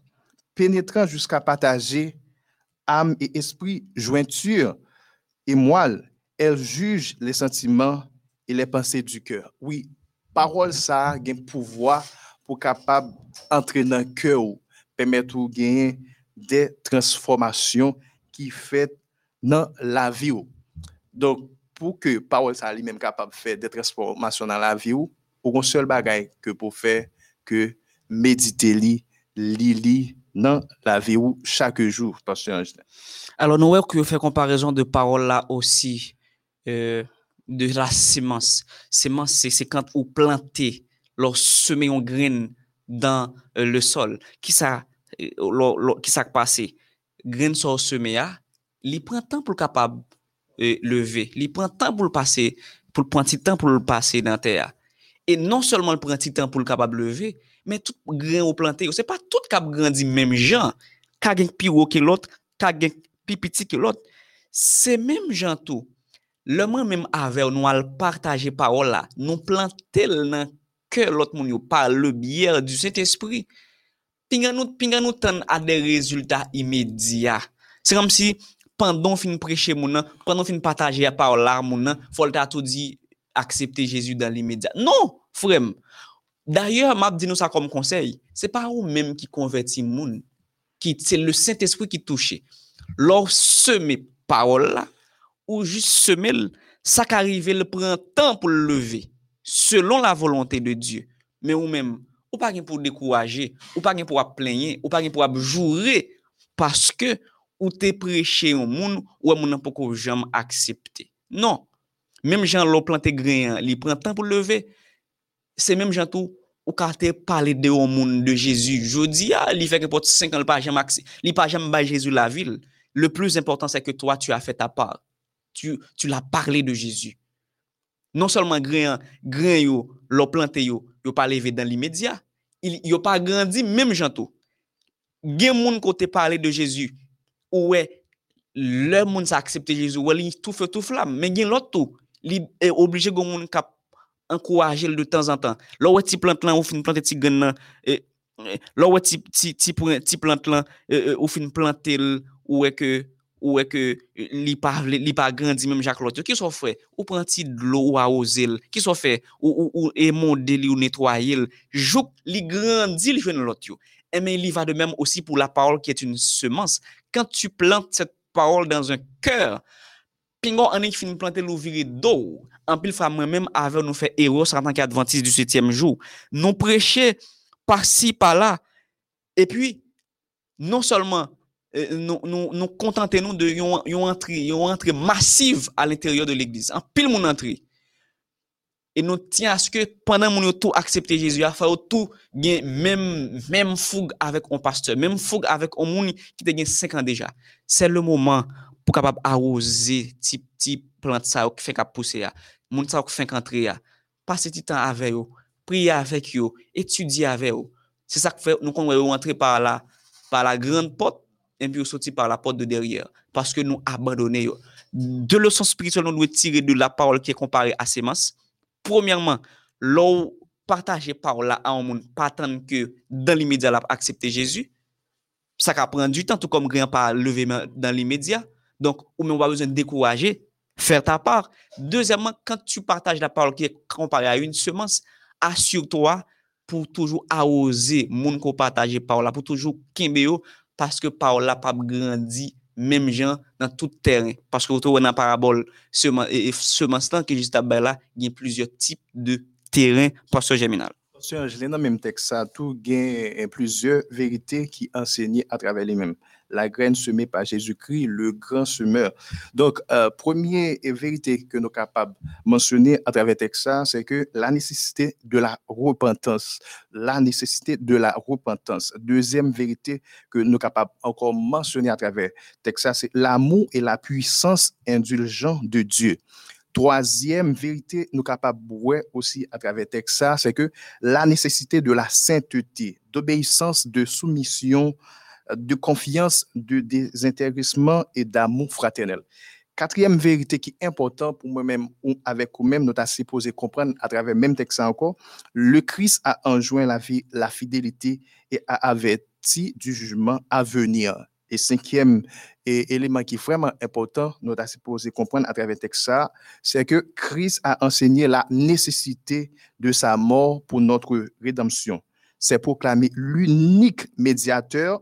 pénétrant jusqu'à partager âme et esprit, jointure et moelle. Elle juge les sentiments et les pensées du cœur. Oui, parole ça a un pouvoir pour capable entrer dans le cœur, ou permettre de gagner des transformations qui fait dans la vie. ou. Donc, pour que parole ça lui-même capable de faire des transformations dans la vie, ou ou un seul bagage que pour faire que méditer li, li li dans la vie ou chaque jour, pasteur Angelin. Alors, nous voyons que fait comparaison de paroles là aussi, euh, de la semence. Semence, c'est quand vous plantez, leur semer une graine dans euh, le sol. Qui ça, euh, lo- lo- ça passé? Graine sont semée, ah, il prend temps pour le capable euh, lever. Il prend temps pour le passer, pour le prendre temps pour le passer dans la terre. Et non seulement il prend temps pour le capable lever, mais tout grain au planté, c'est pas tout cap grandi même genre. Ka gen pi gros que l'autre, ka gen pi petit que l'autre. C'est même gens tout. Leman menm avew nou al partaje parol la, nou plantel nan ke lot moun yo par le biyer du Saint-Esprit. Pingan nou, pingan nou tan a de rezultat imedya. Se kom si, pandon fin preche moun nan, pandon fin pataje a parol la moun nan, fol ta tou di aksepte Jezu dan l'imedya. Non, frem. D'ayor, map di nou sa kom konsey, se pa ou menm ki konverti moun, ki se le Saint-Esprit ki touche. Lor seme parol la, ou juste semer, ça qu'arrive, le prend temps pour le lever, selon la volonté de Dieu. Mais ou même, ou pas pour décourager, ou pas pour plaigner, ou pas pour jurer, parce que ou te prêché au monde, ou moun nan pas jamais accepter. Non. Même gens l'ont planté grain, il prend temps pour lever. C'est même gens tout ou quand te parler de au monde de Jésus. Je dis ah, il fait que pour 5 ans pas jamais il pas jamais Jésus la ville. Le plus important c'est que toi tu as fait ta part. Tu tu l'as parlé de Jésus. Non seulement grain grain yo, l'ont planté yo, yo pas levé dans l'immédiat. Il yo pas grandi même tout. Gen moun côté parler de Jésus. Ouais, le monde a accepté Jésus, ouais, il tout feu tout flamme, mais gen l'autre tout li est obligé gon moun kap encourager de temps en temps. Là où ti plante là ou fin planter ti graine là là où ti ti ti plante ou fin planter ou est que ou est que li pas li pas grandi même Jacques l'autre qui soit fait? Ou prend de l'eau ou arroser qui soit fait? Ou ou émonder li ou nettoyer jouk li grandi li joine l'autre et mais il va de même aussi pour la parole qui est une semence. Quand tu plantes cette parole dans un cœur Pingo ane ki fin planter lou viri d'eau. En pile fois moi-même avec nous fait héros en tant qu'adventiste du septième jour. Nous prêcher par-ci par-là. Et puis non seulement euh, nous nous nous contenter nous de une entrée, une entrée massive à l'intérieur de l'église. En pile mon entrée. Et nous tient à ce que pendant mon tout accepter Jésus, il faut tout gain même même fougue avec un pasteur, même fougue avec un monde qui te gagne 5 ans déjà. C'est le moment pour capable arroser ti petit plante ça qui fait cap pousser ya moun ça qui fait entrer ya passer du temps avec eux prier avec eux étudier avec eux c'est ça que fait nous qu'on rentrer par là par la grande porte et puis sortir par la porte de derrière parce que nous abandonner eux deux leçons spirituelles nous devons tirer de la parole qui est comparée à sémence. Premièrement l'eau partager parole là à un monde pas attendre que dans l'immédiat l'a accepter Jésus. Ça va prendre du temps tout comme grand pas lever dans l'immédiat. Donc, on va besoin de décourager, faire ta part. Deuxièmement, quand tu partages la parole qui est comparée à une semence, assure-toi pour toujours arroser mon qu'on partage parole pour toujours kimbeo paske parol la pap grandi mem jan nan tout teren. Paske wote wè nan parabol seman, e, e, seman stan ki jist abay la gen plizye tip de teren paswe geminal. Paswe Angelina, mem tek sa, tou gen e, plizye verite ki ensegnye a travè li menm. La graine semée par Jésus-Christ, le grand semeur. Donc, euh, première vérité que nous sommes capables de mentionner à travers Texas, c'est que la nécessité de la repentance, la nécessité de la repentance. Deuxième vérité que nous sommes capables encore mentionner à travers Texas, c'est l'amour et la puissance indulgente de Dieu. Troisième vérité, nous capables aussi à travers Texas, c'est que la nécessité de la sainteté, d'obéissance, de soumission de confiance, de désintéressement et d'amour fraternel. Quatrième vérité qui est importante pour moi-même ou avec vous-même, nous avons supposé comprendre à travers même texte encore, le Christ a enjoint la vie, la fidélité et a averti du jugement à venir. Et cinquième élément qui est vraiment important, nous avons supposé comprendre à travers texte c'est que Christ a enseigné la nécessité de sa mort pour notre rédemption. C'est proclamé l'unique médiateur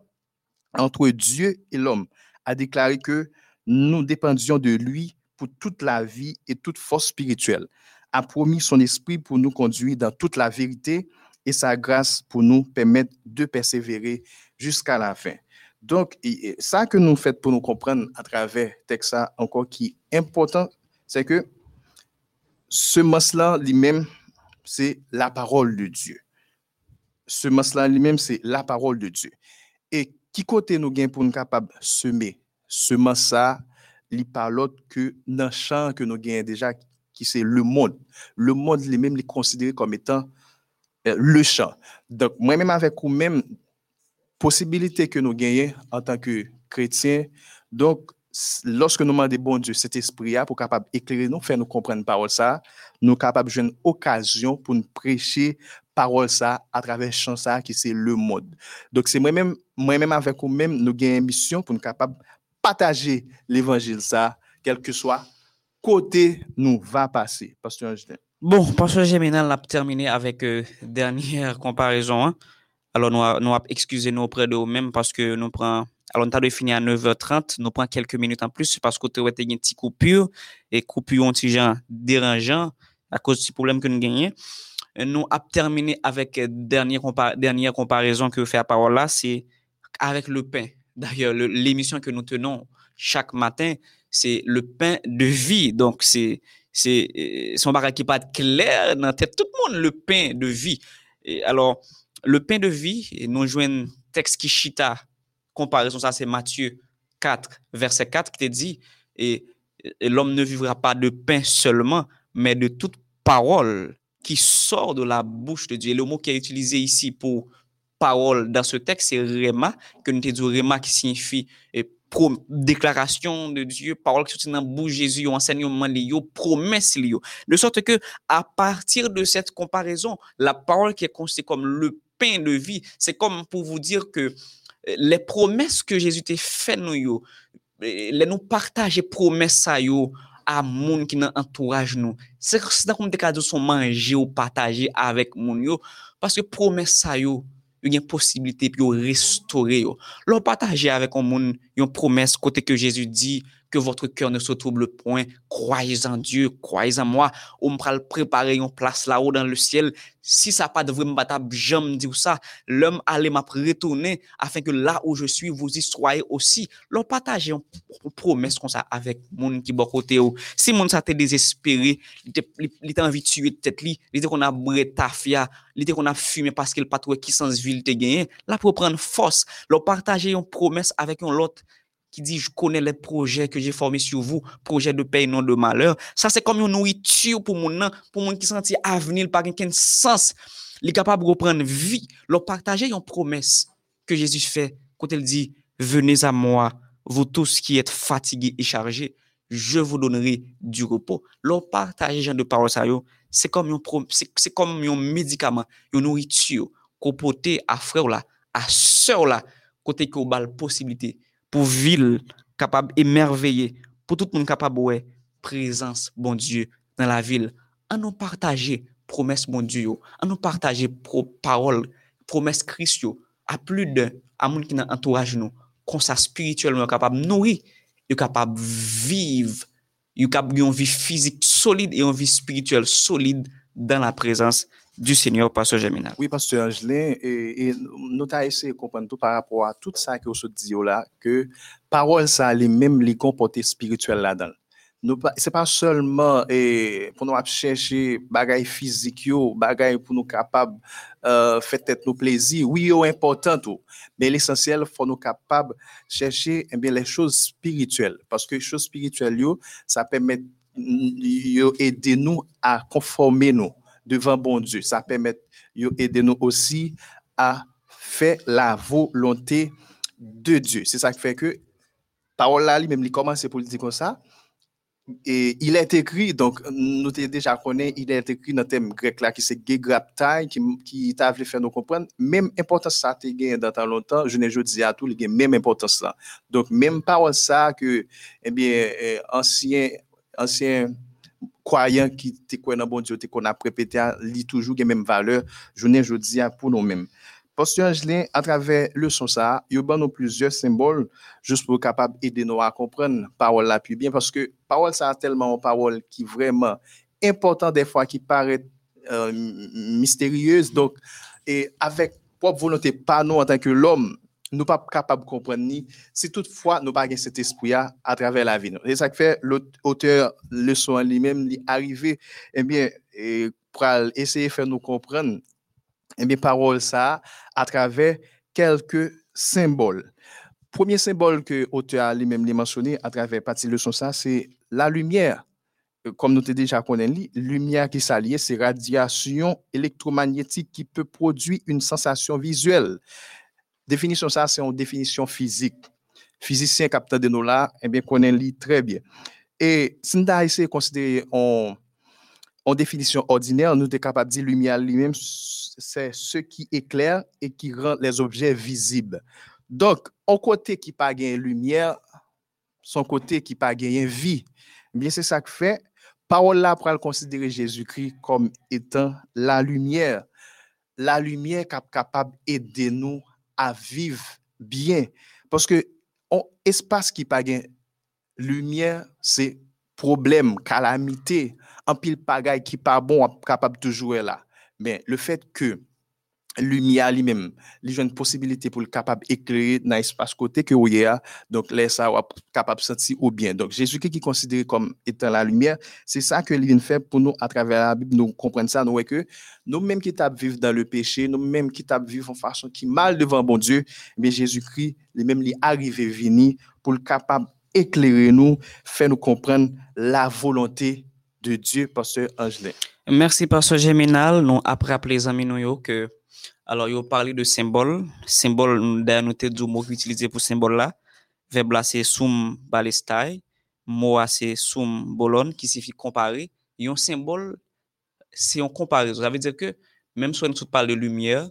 entre Dieu et l'homme, a déclaré que nous dépendions de lui pour toute la vie et toute force spirituelle, a promis son esprit pour nous conduire dans toute la vérité et sa grâce pour nous permettre de persévérer jusqu'à la fin. Donc, ça que nous faisons pour nous comprendre à travers texte encore qui est important, c'est que ce mot-là lui-même, c'est la parole de Dieu. Ce mot-là lui-même, c'est la parole de Dieu. Et qui côté nous gain pour nous capable semer semer ça li l'autre que dans champ que nous gain déjà qui c'est le monde le monde lui-même les considéré comme étant euh, le champ donc moi même avec vous même possibilité que nous gagnons en tant que chrétiens donc lorsque nous demandons bon Dieu cet esprit là pour capable éclairer nous faire nous comprendre parole ça nous capable une occasion pour nous prêcher parole ça à travers chant ça qui c'est le monde. Donc c'est moi-même moi-même avec vous-même nous avons une mission pour nous capable partager l'évangile ça quel que soit côté nous va passer. Pasteur Justin. Bon, Pasteur Géminal a terminé avec euh, dernière comparaison. hein. Alors, nous, a- nous a- excusez-nous auprès de nous-mêmes parce que nous prenons. Alors, nous avons fini à 9h30. Nous prenons quelques minutes en plus parce que nous avons une petite coupure et coupure un dérangeant à cause du problème que nous gagnons. Euh, Nous avons terminé avec euh, dernière, compa- dernière comparaison que fait la parole là, c'est avec le pain. D'ailleurs, le- l'émission que nous tenons chaque matin, c'est le pain de vie. Donc, c'est euh, son bagage qui pas clair dans la tête tout le monde le pain de vie alors le pain de vie nous jouons un texte qui chita comparaison ça c'est Matthieu 4 verset 4 qui te dit et, et l'homme ne vivra pas de pain seulement mais de toute parole qui sort de la bouche de Dieu et le mot qui est utilisé ici pour parole dans ce texte c'est rema que nous dit rema qui signifie et pro- déclaration de Dieu, parole qui sortit dans de Jésus, enseignement, li, yo, promesse, li, yo. De sorte que, à partir de cette comparaison, la parole qui est considérée comme le pain de vie, c'est comme pour vous dire que euh, les promesses que Jésus t'a fait nous, euh, les nous partager promesses ça, yo, à moun qui nan entourage nous. C'est comme des cadeaux sont manger ou partager avec moun yo, parce que promesse ça, yo, il y a une possibilité pour restaurer. Yo. Leur partager avec un monde une promesse côté que Jésus dit que votre cœur ne se trouble point. Croyez en Dieu, croyez en moi. On me préparer une place là-haut dans le ciel. Si ça pas de vrai m'battre, j'aime dire ça. L'homme allait m'a retourner afin que là où je suis, vous y soyez aussi. Leur partager une promesse comme ça avec monde qui bon côté. Si monde ça désespéré, il t'a envie de tuer tête li, il dit qu'on a bré tafia, il dit qu'on a fumé parce qu'il pas trouvé qui sens ville te gagné. Là pour prendre force, leur partager une promesse avec un l'autre qui dit je connais les projets que j'ai formés sur vous, projets de paix et non de malheur. Ça c'est comme une nourriture pour mon nan, pour mon qui senti avenir pas aucun sens. Il est capable de reprendre vie, leur partager une promesse que Jésus fait quand il dit venez à moi, vous tous qui êtes fatigués et chargés, je vous donnerai du repos. Leur partager de parole c'est comme un c'est comme un médicament, une nourriture qu'on porte à frère là, à sœur là, côté que bal possibilité pour ville capable émerveiller, pour tout le monde capable ouais, présence bon Dieu dans la ville. En nous partager promesse bon Dieu, en nous partager pro parole, promesse Christ à plus d'un à monde qui dans entourage nous, comme ça spirituellement capable nourrir, capable vivre, capable une vie physique solide et une vie spirituelle solide dans la présence du Seigneur Pasteur Geminal. Oui, Pasteur Angelin, et, et nous avons essayé de comprendre tout par rapport à tout ça que vous dit là, que parole, ça, les mêmes les comporter spirituels là-dedans. Pas- C'est pas seulement eh, pour nous chercher bagaille physique, bagaille pour nous capables euh, faire tête nos plaisirs. Oui, yo important tout, mais l'essentiel, faut nous capables chercher eh bien, les choses spirituelles. Parce que les choses spirituelles, ça permet yo, aider nous à conformer nous devant bon Dieu. Ça permet yo, aider nous aussi à faire la volonté de Dieu. C'est ça qui fait que parole là, lui-même, il commence pour dire comme ça. Et il est écrit, donc nous déjà connaît, il est écrit dans le thème grec là qui c'est Gegraptai, qui, qui t'a voulu faire nous comprendre. Même importance ça t'es gagné dans tant longtemps, je ne dis à tout, il a même importance là. Donc même parole ça que, eh bien, eh, ancien, ancien croyant qui te croit dans bon Dieu, te qu'on a répété, lit toujours les mêmes valeurs, je ne je dis à pour nous-mêmes. Pasteur Angelin, à travers le son ça, il y a plusieurs symboles juste pour capable aider nous à comprendre parole là plus bien parce que parole ça a tellement une parole qui vraiment important des fois qui paraît euh, mystérieuse donc et avec propre volonté pas nous en tant que l'homme nous pas capable de comprendre ni si toutefois nous pas cet esprit à, travers la vie. Et ça fait l'auteur le son lui-même lui arrivé eh bien pour essayer de faire nous comprendre eh bien parole ça à travers quelques symboles. Premier symbole que l'auteur lui-même l'a mentionné à travers partie leçon ça, c'est la lumière. Euh, Comme nous déjà connu, lumière qui s'allie, c'est radiation électromagnétique qui peut produire une sensation visuelle. Définition ça, c'est une définition physique. Physicien capteur de nous là, eh bien, connaît lit très bien. Et si nous avons essayé de considérer en, définition ordinaire, nous sommes capables de dire lumière lui-même, c'est ce qui éclaire et qui rend les objets visibles. Donc, un côté qui pas gagné lumière, son côté qui pas gagné vie. Eh Bien, c'est ça que fait parole là pour considérer Jésus-Christ comme étant la lumière. La lumière cap capable d'aider nous à vivre bien. Parce que on espace qui pas gain lumière, c'est problème, calamité, un pile pagaille qui pas bon capable de jouer là. Mais le fait que lumière lui-même, il a une possibilité pour le capable d'éclairer dans l'espace côté que vous a, donc là ça capable sentir ou bien. Donc Jésus qui est considéré comme étant la lumière, c'est ça que vient faire pour nous à travers la Bible, nous comprenons ça, nous nous-mêmes qui tapons vivre dans le péché, nous-mêmes qui tapons vivre en façon qui mal devant bon Dieu, mais Jésus-Christ, lui-même, il est arrivé venir pour le capable éclairer nous, faire nous comprendre la volonté de Dieu, pasteur Angelin. Merci, pasteur Géminal. Nous, après, appelé les amis, nous, que alors, il parlé de symbole. Symbole, d'ailleurs, nous avons mot utilisé pour symbole là. Verbe là, c'est sum balestai. Mot c'est sum bolon, qui signifie comparer. Et un symbole, c'est une comparaison. Ça veut dire que même si on parle de lumière,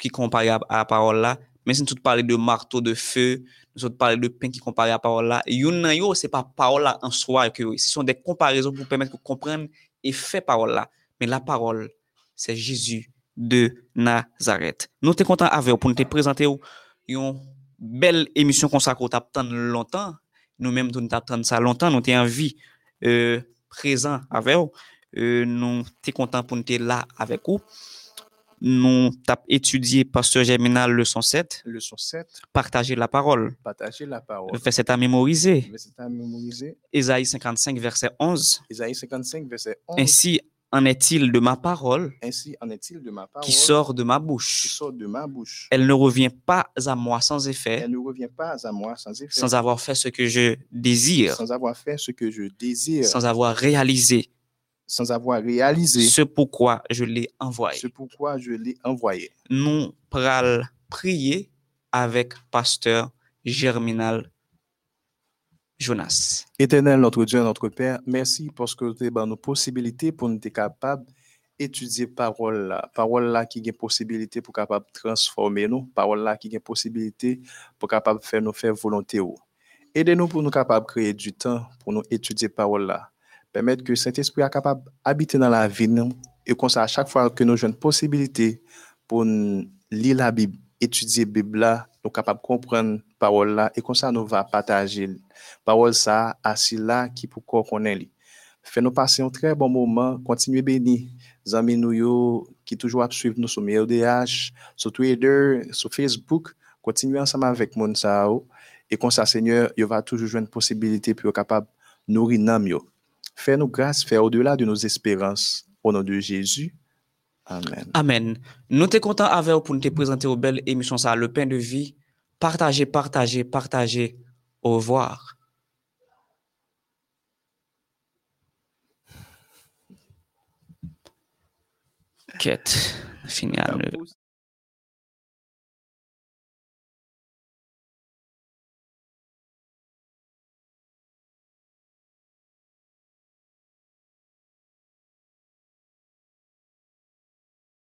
qui compare à, la parole là, mais si on parle de marteau, de feu, nous parle de pain qui compare à la parole là, yon yo, c'est pas parole là en soi que ce sont des comparaisons pour permettre de comprendre et faire parole là. Mais la parole, c'est Jésus de Nazareth. Nous sommes contents avec pour nous te présenter une belle émission consacrée à longtemps. Nous-mêmes, nous avons ça longtemps. Nous sommes en vie euh, présent avec vous. Euh, nous sommes contents pour nous être là avec vous. Nous avons étudié Pasteur Germinal leçon 7. Leçon 7. Partager la parole. Partager la parole. Verset à mémoriser. Verset à mémoriser. Ésaïe 55, verset 11. Ésaïe 55, verset 11. Ainsi en est-il de ma parole Ainsi en est-il de ma parole qui sort de ma bouche? qui sort de ma bouche? Elle ne revient pas à moi sans effet, Elle ne revient pas à moi sans effet, sans avoir fait ce que je désire, sans avoir fait ce que je désire, sans avoir réalisé sans avoir réalisé ce pourquoi je l'ai envoyé. ce pourquoi je l'ai envoyé. Nous pral prier avec pasteur Germinal Jonas. Éternel, notre Dieu, notre Père, merci parce que tu as nos possibilités pour nous être capables d'étudier parole là. Parole là qui a possibilité pour capable transformer nous. Parole là qui a possibilité pour capable faire nous faire volonté. ou. Aidez-nous pour nous capables créer du temps pour nous étudier parole là. Permettre que Saint-Esprit soit capable d'habiter dans la vie et qu'on à chaque fois que nous avons une possibilité pour lire la Bible, étudier la Bible là, nous capables de comprendre parole là et comme ça nous va partager parole ça assis là qui pour qu'on ait Fais-nous passer un très bon moment, continuez béni. Amis nous yo, qui toujours suivre nous sur MLDH, sur Twitter, sur Facebook, continuez ensemble avec mon sao et comme ça Seigneur, il va toujours jouer une possibilité pour capable nourrir nam yo. Fais-nous grâce, fais au-delà de nos espérances. Au nom de Jésus. Amen. Amen. Nous sommes contents avec vous pour nous te belles émissions ça, le pain de vie. Partagez, partagez, partagez. Au revoir. Quête. Neuf.